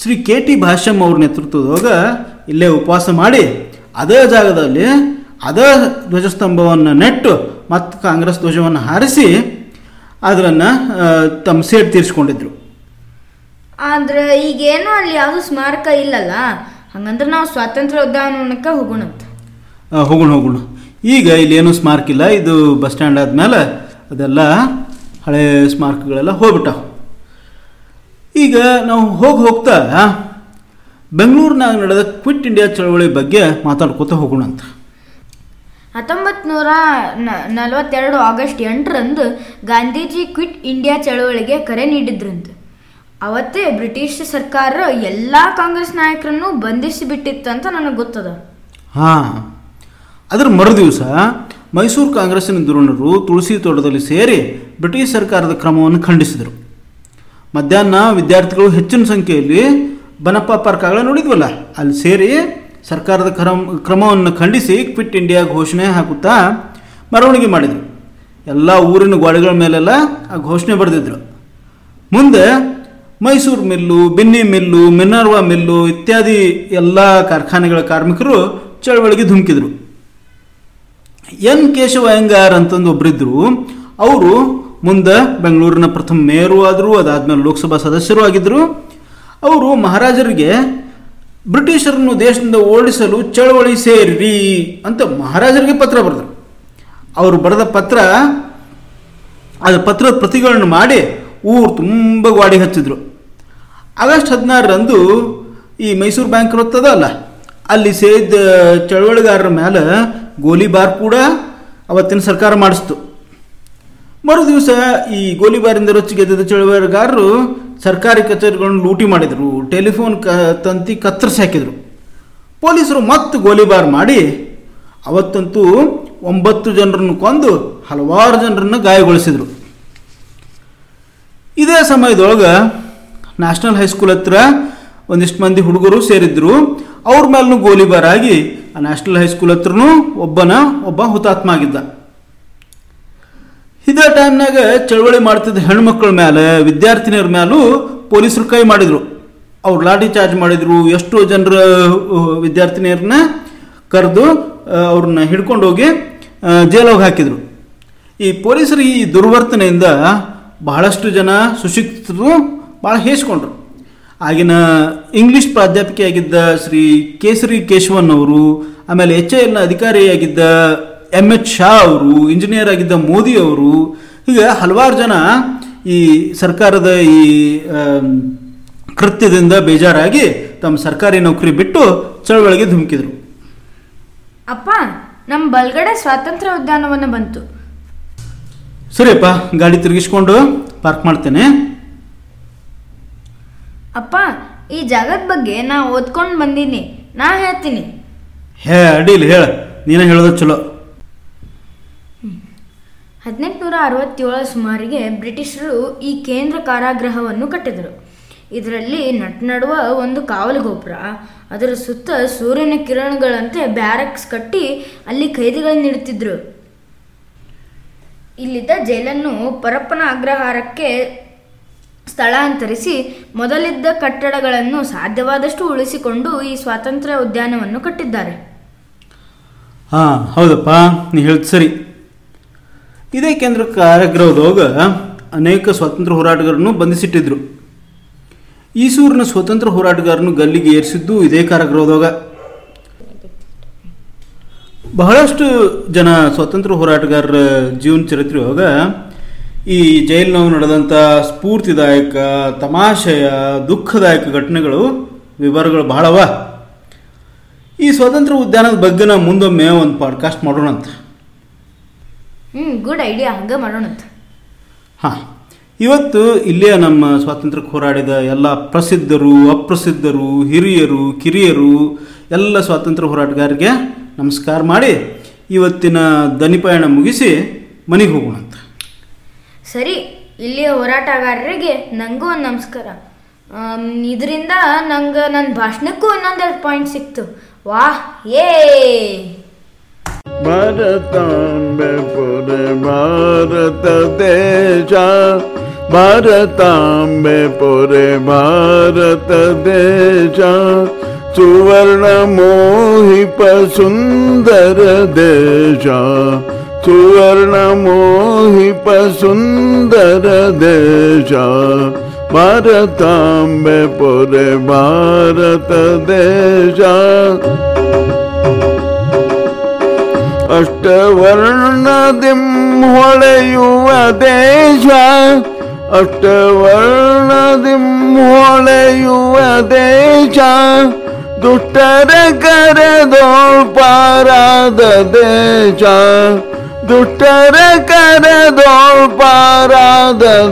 [SPEAKER 4] ಶ್ರೀ ಕೆ ಟಿ ಭಾಷ್ಯಂ ಅವ್ರ ನೇತೃತ್ವದಾಗ ಇಲ್ಲೇ ಉಪವಾಸ ಮಾಡಿ ಅದೇ ಜಾಗದಲ್ಲಿ ಅದೇ ಧ್ವಜಸ್ತಂಭವನ್ನು ನೆಟ್ಟು ಮತ್ತು ಕಾಂಗ್ರೆಸ್ ಧ್ವಜವನ್ನು ಹಾರಿಸಿ ಅದನ್ನು ತಮ್ಮ ಸೇಡ್ ತೀರಿಸ್ಕೊಂಡಿದ್ರು.
[SPEAKER 3] ಆದ್ರೆ ಈಗೇನು ಅಲ್ಲಿ ಯಾವುದು ಸ್ಮಾರಕ ಇಲ್ಲಲ್ಲ ಹಂಗಂದ್ರೆ ನಾವು ಸ್ವಾತಂತ್ರ್ಯ ಉದ್ಯಾನವನಕ್ಕೆ ಹೋಗೋಣ
[SPEAKER 4] ಅಂತ. ಹೋಗೋಣ ಹೋಗೋಣ. ಈಗ ಇಲ್ಲಿ ಏನು ಸ್ಮಾರಕ ಇಲ್ಲ ಇದು ಬಸ್ ಸ್ಟ್ಯಾಂಡ್ ಆದಮೇಲೆ ಅದೆಲ್ಲ ಹಳೆ ಸ್ಮಾರಕಗಳೆಲ್ಲ ಹೋಗ್ಬಿಟ್ಟಾವ ಈಗ ನಾವು ಹೋಗಿ ಹೋಗ್ತಾ ಬೆಂಗಳೂರಿನಾಗ ನಡೆದ ಕ್ವಿಟ್ ಇಂಡಿಯಾ ಚಳವಳಿ ಬಗ್ಗೆ ಮಾತಾಡ್ಕೋತ ಹೋಗೋಣ ಅಂತ.
[SPEAKER 3] ಹತ್ತೊಂಬತ್ತು ನೂರ ನಲವತ್ತೆರಡು ಆಗಸ್ಟ್ ಎಂಟರಂದು ಗಾಂಧೀಜಿ ಕ್ವಿಟ್ ಇಂಡಿಯಾ ಚಳವಳಿಗೆ ಕರೆ ನೀಡಿದ್ರಂತೆ. ಅವತ್ತೇ ಬ್ರಿಟಿಷ್ ಸರ್ಕಾರ ಎಲ್ಲ ಕಾಂಗ್ರೆಸ್ ನಾಯಕರನ್ನು ಬಂಧಿಸಿ ಬಿಟ್ಟಿತ್ತು ಅಂತ ನನಗೆ ಗೊತ್ತದ.
[SPEAKER 4] ಹಾಂ ಅದರ ಮರುದಿವಸ ಮೈಸೂರು ಕಾಂಗ್ರೆಸ್ಸಿನ ಧುರಣರು ತುಳಸಿ ತೋಟದಲ್ಲಿ ಸೇರಿ ಬ್ರಿಟಿಷ್ ಸರ್ಕಾರದ ಕ್ರಮವನ್ನು ಖಂಡಿಸಿದರು. ಮಧ್ಯಾಹ್ನ ವಿದ್ಯಾರ್ಥಿಗಳು ಹೆಚ್ಚಿನ ಸಂಖ್ಯೆಯಲ್ಲಿ ಬನಪ್ಪ ಪಾರ್ಕ್ ನೋಡಿದ್ವಲ್ಲ, ಅಲ್ಲಿ ಸೇರಿ ಸರ್ಕಾರದ ಕ್ರಮ, ಕ್ರಮವನ್ನು ಖಂಡಿಸಿ ಕ್ವಿಟ್ ಇಂಡಿಯಾ ಘೋಷಣೆ ಹಾಕುತ್ತಾ ಮೆರವಣಿಗೆ ಮಾಡಿದರು. ಎಲ್ಲ ಊರಿನ ಗೋಡೆಗಳ ಮೇಲೆಲ್ಲ ಆ ಘೋಷಣೆ ಬರೆದಿದ್ರು. ಮುಂದೆ Mysore mill, Binny mill, Minerva mill ಇತ್ಯಾದಿ ಎಲ್ಲ ಕಾರ್ಖಾನೆಗಳ ಕಾರ್ಮಿಕರು ಚಳವಳಿಗೆ ಧುಮುಕಿದ್ರು. ಎನ್ ಕೇಶವ ಅಯ್ಯಂಗಾರ್ ಅಂತಂದು ಒಬ್ಬರಿದ್ದರು ಅವರು ಮುಂದೆ ಬೆಂಗಳೂರಿನ ಪ್ರಥಮ ಮೇಯರು ಆದರು, ಅದಾದಮೇಲೆ ಲೋಕಸಭಾ ಸದಸ್ಯರು ಆಗಿದ್ದರು ಅವರು ಮಹಾರಾಜರಿಗೆ, ಬ್ರಿಟಿಷರನ್ನು ದೇಶದಿಂದ ಓಡಿಸಲು ಚಳವಳಿ ಸೇರಿ ಅಂತ ಮಹಾರಾಜರಿಗೆ ಪತ್ರ ಬರೆದರು. ಅವರು ಬರೆದ ಪತ್ರ ಅದರ ಪತ್ರದ ಪ್ರತಿಗಳನ್ನು ಮಾಡಿ ಊರು ತುಂಬ ಗಾಡಿ ಹಚ್ಚಿದ್ರು. ಆಗಸ್ಟ್ ಹದಿನಾರರಂದು ಈ ಮೈಸೂರು ಬ್ಯಾಂಕ್ ಇರುತ್ತದ ಅಲ್ಲ ಅಲ್ಲಿ ಸೇರಿದ ಚಳವಳಿಗಾರರ ಮೇಲೆ ಗೋಲಿಬಾರ್ ಕೂಡ ಅವತ್ತಿನ ಸರ್ಕಾರ ಮಾಡಿಸ್ತು. ಮರು ದಿವಸ ಈ ಗೋಲಿಬಾರಿಂದ ರೊಚ್ಚಿಗೆದ್ದ ಚಳವಳಿಗಾರರು ಸರ್ಕಾರಿ ಕಚೇರಿಗಳನ್ನು ಲೂಟಿ ಮಾಡಿದರು, ಟೆಲಿಫೋನ್ ಕ, ತಂತಿ ಕತ್ತರಿಸಿ ಹಾಕಿದರು. ಪೊಲೀಸರು ಮತ್ತೆ ಗೋಲಿಬಾರ್ ಮಾಡಿ ಅವತ್ತಂತೂ ಒಂಬತ್ತು ಜನರನ್ನು ಕೊಂದು ಹಲವಾರು ಜನರನ್ನು ಗಾಯಗೊಳಿಸಿದರು. ಇದೇ ಸಮಯದೊಳಗೆ ನ್ಯಾಷನಲ್ ಹೈಸ್ಕೂಲ್ ಹತ್ರ ಒಂದಿಷ್ಟು ಮಂದಿ ಹುಡುಗರು ಸೇರಿದ್ರು. ಅವ್ರ ಮೇಲೂ ಗೋಲಿಬಾರ್ ಆಗಿ ಆ ನ್ಯಾಷನಲ್ ಹೈಸ್ಕೂಲ್ ಹತ್ರನೂ ಒಬ್ಬನ ಒಬ್ಬ ಹುತಾತ್ಮ ಆಗಿದ್ದ. ಇದೇ ಟೈಮ್ನಾಗ ಚಳವಳಿ ಮಾಡ್ತಿದ್ದ ಹೆಣ್ಮಕ್ಳ ಮೇಲೆ ವಿದ್ಯಾರ್ಥಿನಿಯರ ಮೇಲೂ ಪೊಲೀಸರು ಕೈ ಮಾಡಿದರು. ಅವ್ರು ಲಾಠಿ ಚಾರ್ಜ್ ಮಾಡಿದರು, ಎಷ್ಟೋ ಜನರ ವಿದ್ಯಾರ್ಥಿನಿಯರನ್ನ ಕರೆದು ಅವ್ರನ್ನ ಹಿಡ್ಕೊಂಡು ಹೋಗಿ ಜೈಲಿಗೆ ಹಾಕಿದರು. ಈ ಪೊಲೀಸರು ಈ ದುರ್ವರ್ತನೆಯಿಂದ ಬಹಳಷ್ಟು ಜನ ಸುಶಿಕ್ಷಿತರು ಭಾಳ ಹೇಸ್ಕೊಂಡ್ರು. ಆಗಿನ ಇಂಗ್ಲಿಷ್ ಪ್ರಾಧ್ಯಾಪಕಿಯಾಗಿದ್ದ ಶ್ರೀ ಕೇಸರಿ ಕೇಶವನ್ ಅವರು ಆಮೇಲೆ ಎಚ್ ಎಲ್ನ ಅಧಿಕಾರಿಯಾಗಿದ್ದ ಎಂ ಎಚ್ ಶಾ ಅವರು ಇಂಜಿನಿಯರ್ ಆಗಿದ್ದ ಮೋದಿ ಅವರು ಹೀಗೆ ಹಲವಾರು ಜನ ಈ ಸರ್ಕಾರದ ಈ ಕೃತ್ಯದಿಂದ ಬೇಜಾರಾಗಿ ತಮ್ಮ ಸರ್ಕಾರಿ ನೌಕರಿ ಬಿಟ್ಟು ಚಳವಳಿಗೆ ಧುಮುಕಿದ್ರು.
[SPEAKER 3] ಅಪ್ಪ ನಮ್ಮ ಬಲ್ಗಡೆ ಸ್ವಾತಂತ್ರ್ಯ ಉದ್ಯಾನವನ ಬಂತು.
[SPEAKER 4] ಸರಿಯಪ್ಪ ಗಾಡಿ ತಿರುಗಿಸ್ಕೊಂಡು ಪಾರ್ಕ್ ಮಾಡ್ತೇನೆ.
[SPEAKER 3] ಅಪ್ಪ ಈ ಜಾಗದ ಬಗ್ಗೆ ನಾ ಓದ್ಕೊಂಡು ಬಂದೀನಿ. ನಾ ಹೇಳ್ತೀನಿ.
[SPEAKER 4] ಹೇ ಅಡ್ಡಿಲ್ಲ ಹೇಳ. ನೀನೇ ಹೇಳೋದು ಚಲೋ.
[SPEAKER 3] ಹದಿನೆಂಟುನೂರ ಅರವತ್ತೇಳರ ಸುಮಾರಿಗೆ ಬ್ರಿಟಿಷರು ಈ ಕೇಂದ್ರ ಕಾರಾಗೃಹವನ್ನು ಕಟ್ಟಿದರು. ಇದರಲ್ಲಿ ನಟ್ ನಡುವ ಒಂದು ಕಾವಲು ಗೋಪುರ ಅದರ ಸುತ್ತ ಸೂರ್ಯನ ಕಿರಣಗಳಂತೆ ಬ್ಯಾರಕ್ಸ್ ಕಟ್ಟಿ ಅಲ್ಲಿ ಕೈದಿಗಳನ್ನು ಇಡ್ತಿದ್ರು ಇಲ್ಲಿದ್ದ ಜೈಲನ್ನು ಪರಪ್ಪನ ಅಗ್ರಹಾರಕ್ಕೆ ಸ್ಥಳಾಂತರಿಸಿ ಮೊದಲಿದ್ದ ಕಟ್ಟಡಗಳನ್ನು ಸಾಧ್ಯವಾದಷ್ಟು ಉಳಿಸಿಕೊಂಡು ಈ ಸ್ವಾತಂತ್ರ್ಯ ಉದ್ಯಾನವನ್ನು ಕಟ್ಟಿದ್ದಾರೆ.
[SPEAKER 4] ಹಾಂ, ಹೌದಪ್ಪ, ನೀ ಹೇಳ್ತು ಸರಿ. ಇದೇ ಕೇಂದ್ರ ಕಾರಾಗೃಹದೊಳಗ ಅನೇಕ ಸ್ವಾತಂತ್ರ್ಯ ಹೋರಾಟಗಾರರನ್ನು ಬಂಧಿಸಿಟ್ಟಿದ್ರು. ಈಸೂರಿನ ಸ್ವತಂತ್ರ ಹೋರಾಟಗಾರನು ಗಲ್ಲಿಗೆ ಏರಿಸಿದ್ದು ಇದೇ ಕಾರಾಗೃಹದೊಳಗ ಬಹಳಷ್ಟು ಜನ ಸ್ವಾತಂತ್ರ್ಯ ಹೋರಾಟಗಾರರ ಜೀವನ ಚರಿತ್ರೆಯೊಳಗ ಈ ಜೈಲಿನವು ನಡೆದಂಥ ಸ್ಫೂರ್ತಿದಾಯಕ ತಮಾಷೆಯ ದುಃಖದಾಯಕ ಘಟನೆಗಳು ವಿವರಗಳು ಬಹಳವ. ಈ ಸ್ವಾತಂತ್ರ್ಯ ಉದ್ಯಾನದ ಬಗ್ಗೆ ನಾವು ಮುಂದೊಮ್ಮೆ ಒಂದು ಪಾಡ್ಕಾಸ್ಟ್ ಮಾಡೋಣ ಅಂತ.
[SPEAKER 3] ಹ್ಞೂ ಗುಡ್ ಐಡಿಯಾ ಹಂಗೆ ಮಾಡೋಣಂತ
[SPEAKER 4] ಹಾಂ ಇವತ್ತು ಇಲ್ಲಿಯ ನಮ್ಮ ಸ್ವಾತಂತ್ರ್ಯಕ್ಕೆ ಹೋರಾಡಿದ ಎಲ್ಲ ಪ್ರಸಿದ್ಧರು ಅಪ್ರಸಿದ್ಧರು ಹಿರಿಯರು ಕಿರಿಯರು ಎಲ್ಲ ಸ್ವಾತಂತ್ರ್ಯ ಹೋರಾಟಗಾರರಿಗೆ ನಮಸ್ಕಾರ ಮಾಡಿ ಇವತ್ತಿನ ದನಿಪಯಣ ಮುಗಿಸಿ ಮನೆಗೆ ಹೋಗೋಣ ಅಂತ.
[SPEAKER 3] ಸರಿ, ಇಲ್ಲಿಯ ಹೋರಾಟಗಾರರಿಗೆ ನನಗೂ ಒಂದು ನಮಸ್ಕಾರ. ಇದರಿಂದ ನಂಗೆ ನನ್ನ ಭಾಷಣಕ್ಕೂ ಒಂದೊಂದೆರಡು ಪಾಯಿಂಟ್ ಸಿಕ್ತು. ವಾಹ್, ಏ!
[SPEAKER 5] ಭಾರತಾಂಬೆ ಪುರೆ ಭಾರತ ದೇಶ, ಭಾರತಾಂಬೆ ಪೊರೆ ಭಾರತ ದೇಶ, ಸುವರ್ಣ ಮೋಹಿಪ ಸುಂದರ ದೇಶ. ಸುವರ್ಣ ಮೋಹಿಪ ಸುಂದರ ದೇಶ ಭಾರತಾಂಬೆ ಪೊರೆ ಭಾರತ ದೇಶ ಅಷ್ಟವರ್ಣದಿಂ ಹೊಳೆಯುವ ದೇಶ ಅಷ್ಟವರ್ಣದಿಂ ಹೊಳೆಯುವ ದೇಶ ದುಷ್ಟರ ಕರೆದೋಳ್ಪಾರಾದ ದೇಶ ದುಷ್ಟರ ಕರೆದೋಳ್ಪಾರಾದ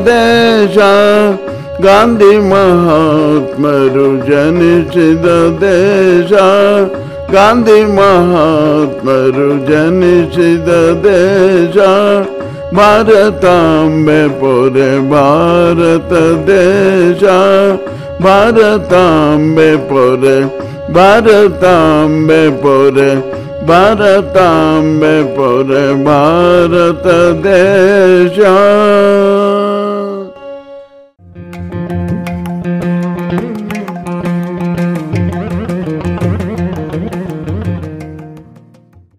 [SPEAKER 5] ದೇಶ ಗಾಂಧಿ ಮಹಾತ್ಮರು ಜನಿಸಿದ ದೇಶ ಗಾಂಧಿ ಮಹಾತ್ಮರು ಜನಿಸಿದ ದೇಶ ಭಾರತಾಂಬೆ ಪೊರೆ ಭಾರತ ದೇಶ ಭಾರತಾಂಬೆ ಪೊರೆ ಭಾರತಾಂಬೆ ಪೊರೆ ಭಾರತಾಂಬೆ ಪೊರೆ ಭಾರತ ದೇಶ.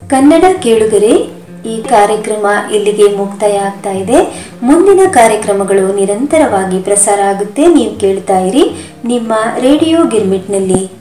[SPEAKER 1] ಕನ್ನಡ ಕೇಳುಗರೆ, ಈ ಕಾರ್ಯಕ್ರಮ ಇಲ್ಲಿಗೆ ಮುಕ್ತಾಯ ಆಗ್ತಾ ಇದೆ. ಮುಂದಿನ ಕಾರ್ಯಕ್ರಮಗಳು ನಿರಂತರವಾಗಿ ಪ್ರಸಾರ ಆಗುತ್ತೆ. ನೀವು ಕೇಳ್ತಾ ಇರಿ ನಿಮ್ಮ ರೇಡಿಯೋ ಗಿರ್ಮಿಟ್ನಲ್ಲಿ.